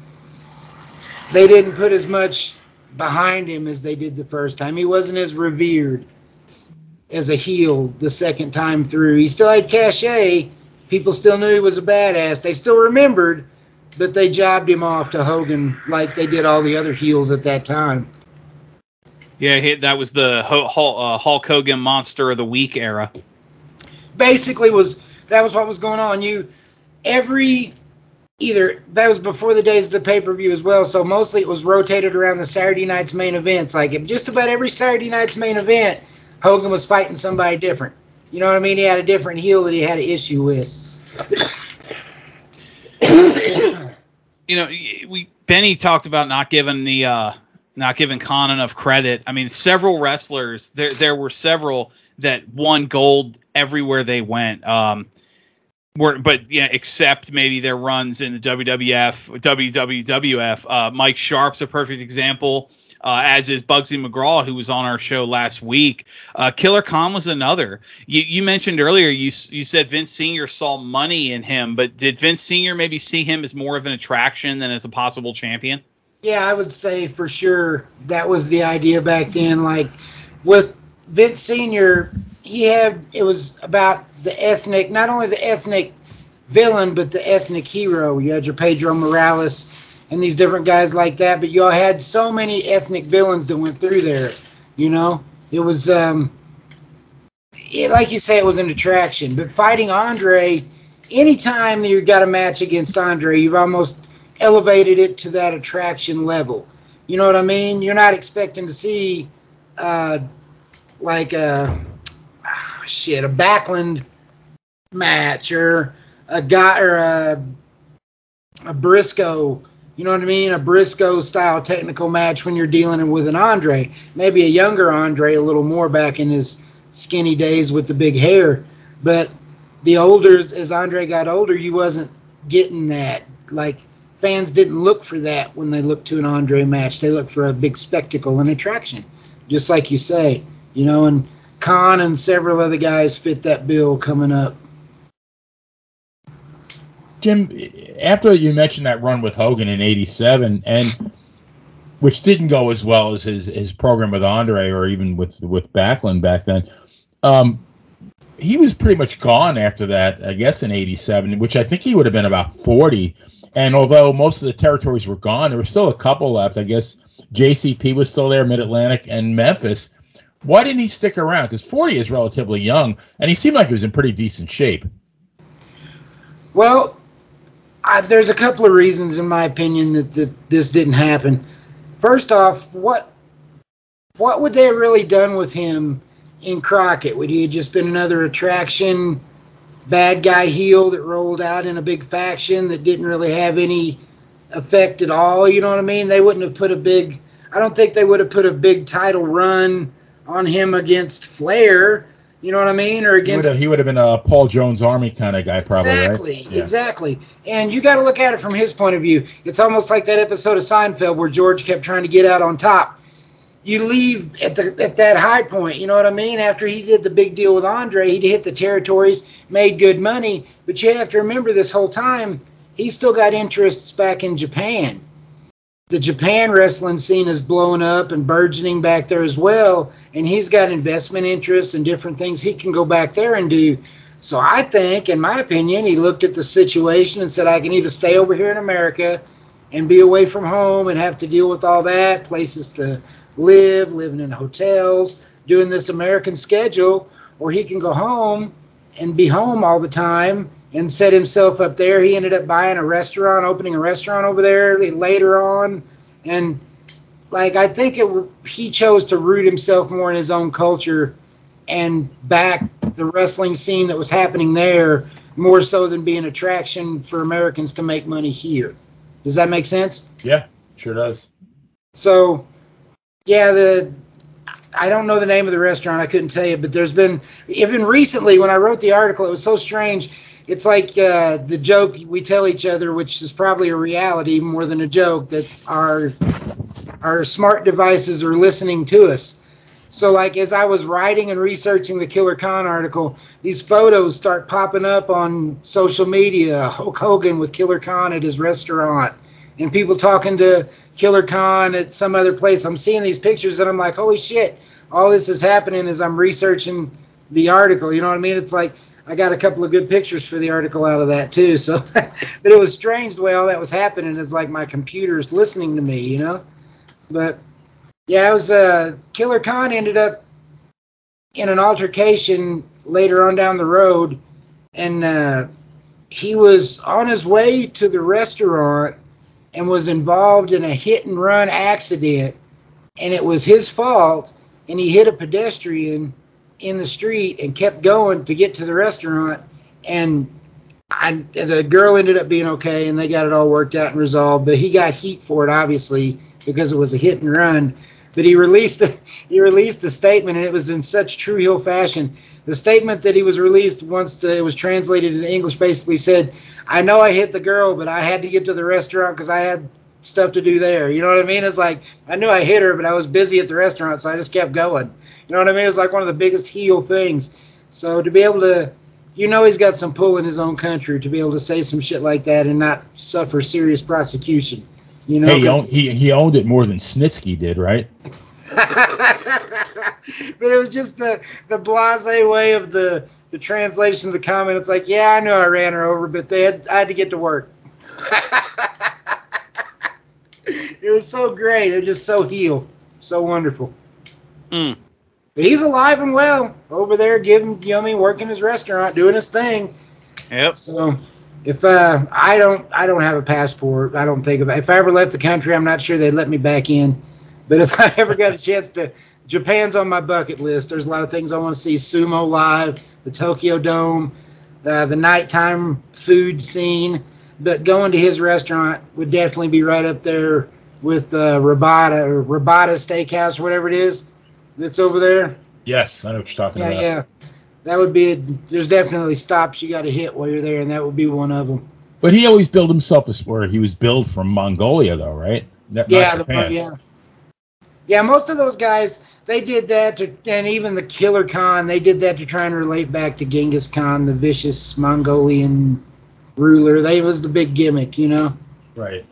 they didn't put as much behind him as they did the first time. He wasn't as revered as a heel the second time through. He still had cachet. People still knew he was a badass. They still remembered, but they jobbed him off to Hogan like they did all the other heels at that time. Yeah, that was the uh, Hulk Hogan Monster of the Week era. Basically, was that was what was going on. You every either that was before the days of the pay per view as well. So mostly it was rotated around the Saturday night's main events. Like just about every Saturday night's main event, Hogan was fighting somebody different. You know what I mean? He had a different heel that he had an issue with. you know, we Benny talked about not giving the uh, not giving Khan enough credit. I mean, several wrestlers there there were several that won gold everywhere they went. Um, were but yeah, except maybe their runs in the WWF, WWF. Uh, Mike Sharpe's a perfect example. Uh, as is Bugsy McGraw, who was on our show last week. Uh, Killer Khan was another. You, you mentioned earlier, you you said Vince Senior saw money in him, but did Vince Senior maybe see him as more of an attraction than as a possible champion? Yeah, I would say for sure that was the idea back then. Like with Vince Senior, he had it was about the ethnic, not only the ethnic villain, but the ethnic hero. You had your Pedro Morales and these different guys like that, but you all had so many ethnic villains that went through there. You know, it was um, it, like you say, it was an attraction. But fighting Andre, anytime that you got a match against Andre, you've almost elevated it to that attraction level. You know what I mean? You're not expecting to see uh, like a ah, shit a Backlund match or a guy or a a Briscoe. You know what I mean? A Briscoe style technical match when you're dealing with an Andre. Maybe a younger Andre, a little more back in his skinny days with the big hair. But the older, as Andre got older, you wasn't getting that. Like fans didn't look for that when they looked to an Andre match. They looked for a big spectacle and attraction, just like you say, you know. And Khan and several other guys fit that bill coming up. Jim, after you mentioned that run with Hogan in '87, and which didn't go as well as his, his program with Andre or even with with Backlund back then, um, he was pretty much gone after that. I guess in '87, which I think he would have been about 40. And although most of the territories were gone, there were still a couple left. I guess JCP was still there, Mid Atlantic, and Memphis. Why didn't he stick around? Because 40 is relatively young, and he seemed like he was in pretty decent shape. Well, I, there's a couple of reasons, in my opinion, that, that this didn't happen. First off, what what would they have really done with him in Crockett? Would he have just been another attraction, bad guy heel that rolled out in a big faction that didn't really have any effect at all? You know what I mean? They wouldn't have put a big. I don't think they would have put a big title run on him against Flair. You know what I mean? Or against he would have, he would have been a Paul Jones Army kind of guy, probably. Exactly, right? yeah. exactly. And you got to look at it from his point of view. It's almost like that episode of Seinfeld where George kept trying to get out on top. You leave at the at that high point. You know what I mean? After he did the big deal with Andre, he hit the territories, made good money. But you have to remember this whole time, he still got interests back in Japan the Japan wrestling scene is blowing up and burgeoning back there as well, and he's got investment interests and different things he can go back there and do. So I think, in my opinion, he looked at the situation and said, I can either stay over here in America and be away from home and have to deal with all that, places to live, living in hotels, doing this American schedule, or he can go home and be home all the time and set himself up there. He ended up buying a restaurant, opening a restaurant over there later on, and like I think it, he chose to root himself more in his own culture and back the wrestling scene that was happening there more so than be an attraction for Americans to make money here. Does that make sense? Yeah, sure does. So, yeah, the I don't know the name of the restaurant. I couldn't tell you, but there's been even recently when I wrote the article, it was so strange it's like uh, the joke we tell each other, which is probably a reality more than a joke, that our our smart devices are listening to us. So, like as I was writing and researching the Killer Khan article, these photos start popping up on social media. Hulk Hogan with Killer Khan at his restaurant, and people talking to Killer Khan at some other place. I'm seeing these pictures and I'm like, holy shit! All this is happening as I'm researching the article. You know what I mean? It's like I got a couple of good pictures for the article out of that too. So, but it was strange the way all that was happening. It's like my computer's listening to me, you know. But yeah, it was uh, Killer Khan ended up in an altercation later on down the road, and uh, he was on his way to the restaurant and was involved in a hit and run accident, and it was his fault, and he hit a pedestrian in the street and kept going to get to the restaurant. And I, the girl ended up being okay and they got it all worked out and resolved. But he got heat for it obviously because it was a hit and run. But he released he released the statement and it was in such true hill fashion. The statement that he was released once the, it was translated into english basically said i know i hit the girl but i had to get to the restaurant because i had stuff to do there. You know what i mean? It's like i knew i hit her but i was busy at the restaurant so i just kept going you know what I mean? It's like one of the biggest heel things. So to be able to, you know, he's got some pull in his own country to be able to say some shit like that and not suffer serious prosecution. You know, hey, he, owned, he, he owned it more than Snitsky did, right? but it was just the the blase way of the the translation of the comment. It's like, yeah, I know I ran her over, but they had I had to get to work. it was so great. It was just so heel, so wonderful. Mm. He's alive and well over there, giving I working his restaurant, doing his thing. Yep. So if uh, I don't, I don't have a passport. I don't think of if I ever left the country, I'm not sure they'd let me back in. But if I ever got a chance to, Japan's on my bucket list. There's a lot of things I want to see: sumo live, the Tokyo Dome, uh, the nighttime food scene. But going to his restaurant would definitely be right up there with uh, Rabata or Rabata Steakhouse, or whatever it is that's over there? Yes, I know what you're talking yeah, about. Yeah, That would be. A, there's definitely stops you got to hit while you're there, and that would be one of them. But he always built himself to where he was billed from Mongolia, though, right? Not, yeah, the, yeah. Yeah, most of those guys, they did that to, and even the Killer Khan, they did that to try and relate back to Genghis Khan, the vicious Mongolian ruler. They was the big gimmick, you know. Right.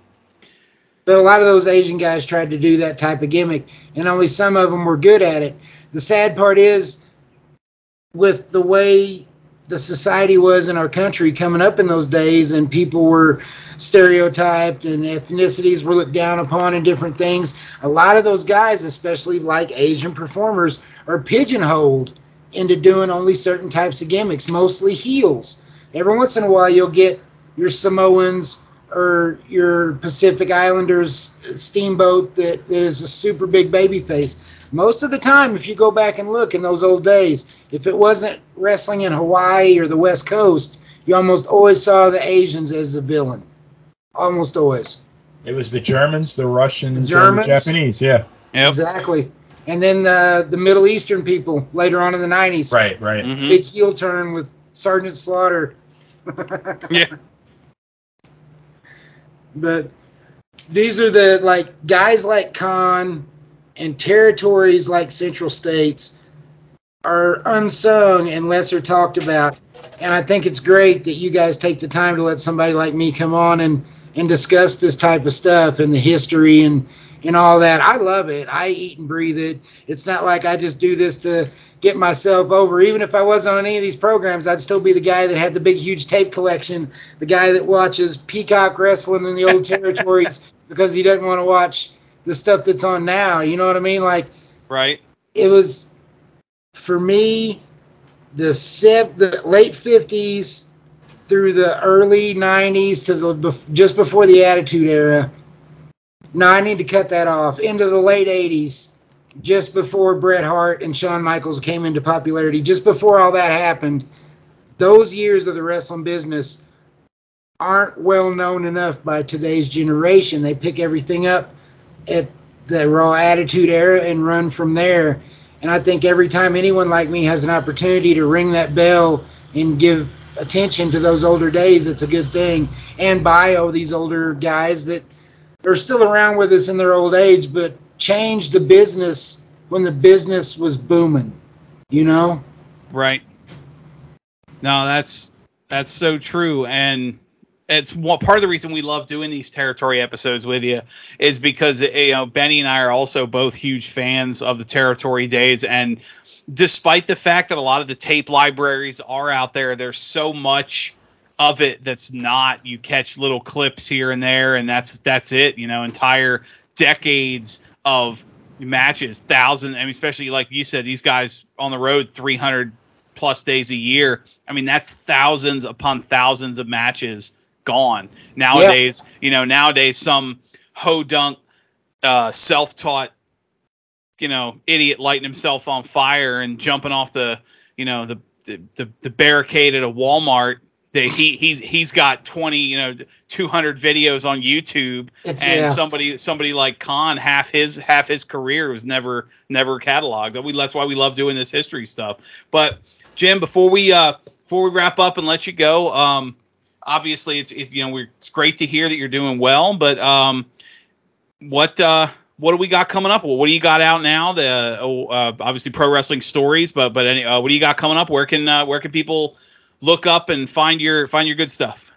But a lot of those Asian guys tried to do that type of gimmick, and only some of them were good at it. The sad part is, with the way the society was in our country coming up in those days, and people were stereotyped and ethnicities were looked down upon and different things. A lot of those guys, especially like Asian performers, are pigeonholed into doing only certain types of gimmicks, mostly heels. Every once in a while, you'll get your Samoans or your Pacific Islanders steamboat that is a super big baby face. Most of the time, if you go back and look in those old days, if it wasn't wrestling in Hawaii or the West Coast, you almost always saw the Asians as the villain. Almost always. It was the Germans, the Russians, The Germans. and the Japanese. Yeah. Yep. Exactly. And then uh, the Middle Eastern people later on in the 90s. Right. Right. Mhm. Big heel turn with Sergeant Slaughter. Yeah. But these are the like guys like Khan and territories like Central States are unsung and lesser talked about. And I think it's great that you guys take the time to let somebody like me come on and, and discuss this type of stuff and the history and, and all that. I love it. I eat and breathe it. It's not like I just do this to get myself over. Even if I wasn't on any of these programs, I'd still be the guy that had the big, huge tape collection, the guy that watches Peacock wrestling in the old territories because he doesn't want to watch the stuff that's on now. You know what I mean? Like, Right. it was for me the sev- the late 50s through the early 90s to the just before the attitude era no i need to cut that off into the late 80s just before bret hart and shawn michaels came into popularity just before all that happened those years of the wrestling business aren't well known enough by today's generation they pick everything up at the raw attitude era and run from there and I think every time anyone like me has an opportunity to ring that bell and give attention to those older days, it's a good thing. And bio these older guys that are still around with us in their old age, but changed the business when the business was booming. You know? Right. No, that's that's so true, and it's one part of the reason we love doing these territory episodes with you is because eh, you know Benny and I are also both huge fans of the territory days, and despite the fact that a lot of the tape libraries are out there, there's so much of it that's not. You catch little clips here and there, and that's that's it. You know, entire decades of matches, thousand. I mean, especially like you said, these guys on the road, 300 plus days a year. I mean, that's thousands upon thousands of matches gone. Nowadays, you know, nowadays some ho dunk, uh, self taught, you know, idiot lighting himself on fire and jumping off the, you know, the the, the, the barricade at a Walmart. That he he's he's got 20 you know 200 videos on YouTube It's, and yeah. somebody somebody like Khan half his half his career was never never cataloged. We that's why we love doing this history stuff. But Jim, before we uh before we wrap up and let you go, um obviously it's it's you know we're, it's great to hear that you're doing well, but um what uh what do we got coming up? What do you got out now? The oh, uh, obviously pro wrestling stories, but but any, uh, what do you got coming up? Where can uh, where can people look up and find your find your good stuff?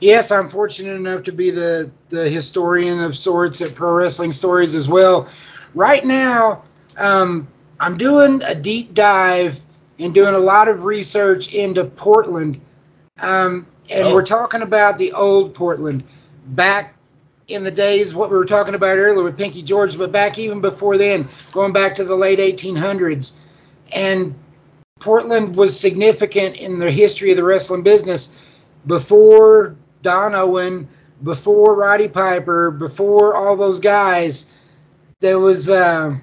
Yes, I'm fortunate enough to be the, the historian of sorts at Pro Wrestling Stories as well. Right now, um, I'm doing a deep dive and doing a lot of research into Portland. Um, and Oh. we're talking about the old Portland back in the days, what we were talking about earlier with Pinky George, but back even before then, going back to the late 1800s. And Portland was significant in the history of the wrestling business before Don Owen, before Roddy Piper, before all those guys. There was uh,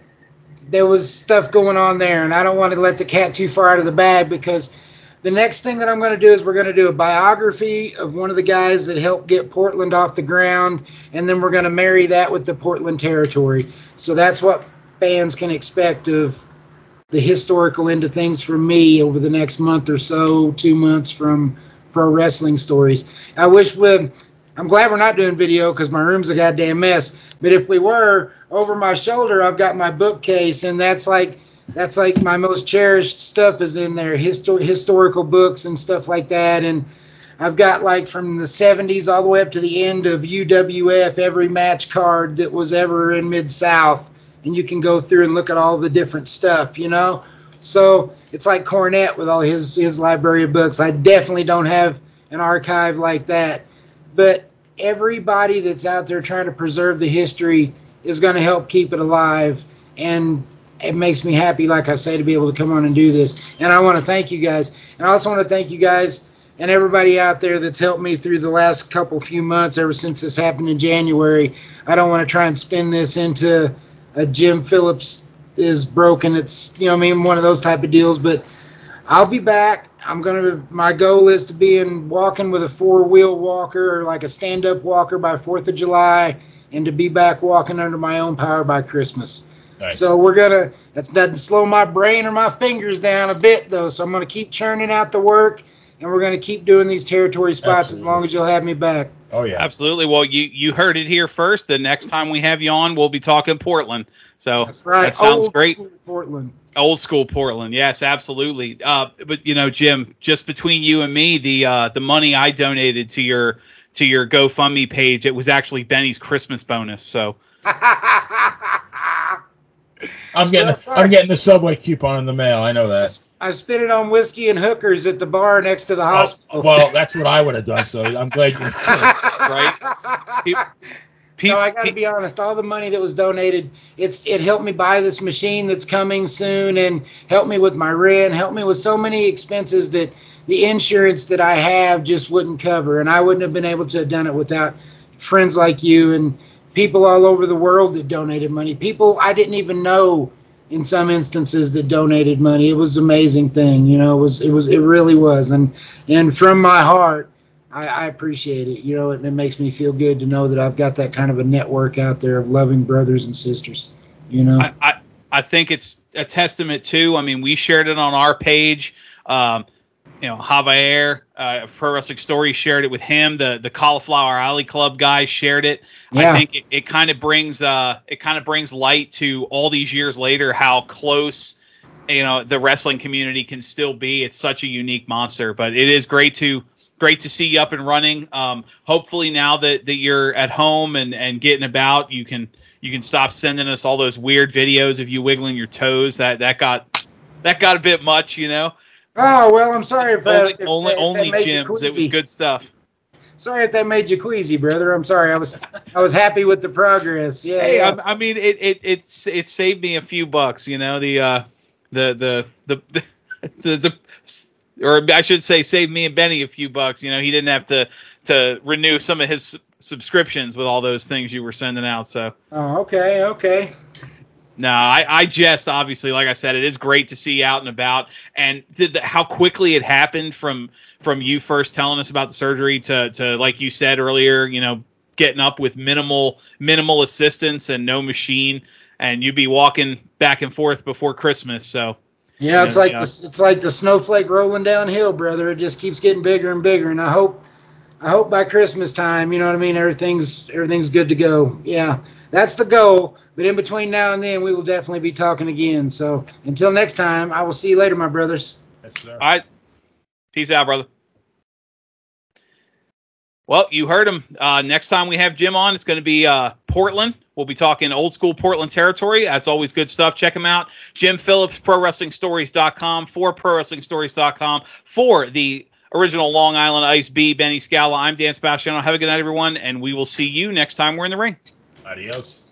there was stuff going on there, and I don't want to let the cat too far out of the bag because the next thing that I'm going to do is we're going to do a biography of one of the guys that helped get Portland off the ground, and then we're going to marry that with the Portland territory. So that's what fans can expect of the historical end of things for me over the next month or so, two months from pro wrestling stories. I wish we. I'm glad we're not doing video because my room's a goddamn mess. But if we were, over my shoulder, I've got my bookcase, and that's like that's like my most cherished stuff is in there, histor- historical books and stuff like that, and I've got like from the 70s all the way up to the end of UWF, every match card that was ever in Mid South, and you can go through and look at all the different stuff, you know. So it's like Cornette with all his his library of books. I definitely don't have an archive like that, but everybody that's out there trying to preserve the history is going to help keep it alive, and it makes me happy, like I say, to be able to come on and do this. And I want to thank you guys, and I also want to thank you guys and everybody out there that's helped me through the last couple few months ever since this happened in January. I don't want to try and spin this into a Jim Phillips is broken. It's you know I mean one of those type of deals, but I'll be back. I'm gonna. My goal is to be in walking with a four wheel walker or like a stand up walker by Fourth of July, and to be back walking under my own power by Christmas. Nice. So we're gonna. That doesn't slow my brain or my fingers down a bit though. So I'm gonna keep churning out the work, and we're gonna keep doing these territory spots as long as you'll have me back. Oh yeah. Absolutely. Well, you you heard it here first. The next time we have you on, we'll be talking Portland. So That's right. that sounds Old great. Portland. Old school Portland, yes, absolutely. Uh, but you know, Jim, just between you and me, the uh, the money I donated to your to your GoFundMe page, it was actually Benny's Christmas bonus. So I'm getting Well, a, sorry. I'm getting the subway coupon in the mail. I know that. I spent it on whiskey and hookers at the bar next to the Oh, hospital. well, that's what I would have done. So I'm glad you. right? Pe- pe- no, I got to be honest. All the money that was donated, it's it helped me buy this machine that's coming soon, and helped me with my rent, helped me with so many expenses that the insurance that I have just wouldn't cover, and I wouldn't have been able to have done it without friends like you and people all over the world that donated money. People I didn't even know in some instances that donated money. It was an amazing thing, you know. It was it was it really was, and and from my heart. I, I appreciate it. You know, and it makes me feel good to know that I've got that kind of a network out there of loving brothers and sisters. You know, I, I I think it's a testament too. I mean, we shared it on our page. Um, you know, Javier, uh, Pro Wrestling Story shared it with him. The the Cauliflower Alley Club guys shared it. Yeah. I think it, it kind of brings uh it kind of brings light to all these years later how close you know the wrestling community can still be. It's such a unique monster, but it is great to great to see you up and running. Um, hopefully now that, that you're at home and, and getting about, you can you can stop sending us all those weird videos of you wiggling your toes. That that got that got a bit much, you know. Oh well, I'm sorry if that, only if, only, that only gyms. It was good stuff. Sorry if that made you queasy, brother. I'm sorry. I was I was happy with the progress. Yeah. Hey, yeah. I, I mean, it, it it's it saved me a few bucks, you know. The uh the the the the, the, or I should say, saved me and Benny a few bucks. You know, he didn't have to to renew some of his subscriptions with all those things you were sending out. So oh, okay, okay. No, I, I jest. Obviously, like I said, it is great to see you out and about, and did the, how quickly it happened from from you first telling us about the surgery to to like you said earlier, you know, getting up with minimal minimal assistance and no machine, and you'd be walking back and forth before Christmas. So Yeah, it's Yeah, like yeah. the it's like the snowflake rolling downhill, brother. It just keeps getting bigger and bigger, and I hope I hope by Christmas time, you know what I mean, everything's everything's good to go. Yeah, that's the goal. But in between now and then, we will definitely be talking again. So until next time, I will see you later, my brothers. Yes, sir. all right, peace out, brother. Well, you heard him. Uh, next time we have Jim on, it's going to be uh, Portland. We'll be talking old school Portland territory. That's always good stuff. Check him out. Jim Phillips, ProWrestlingStories.com, for ProWrestlingStories.com, for the original Long Island Ice B, Benny Scala. I'm Dan Sebastiano. Have a good night, everyone, and we will see you next time we're in the ring. Adios.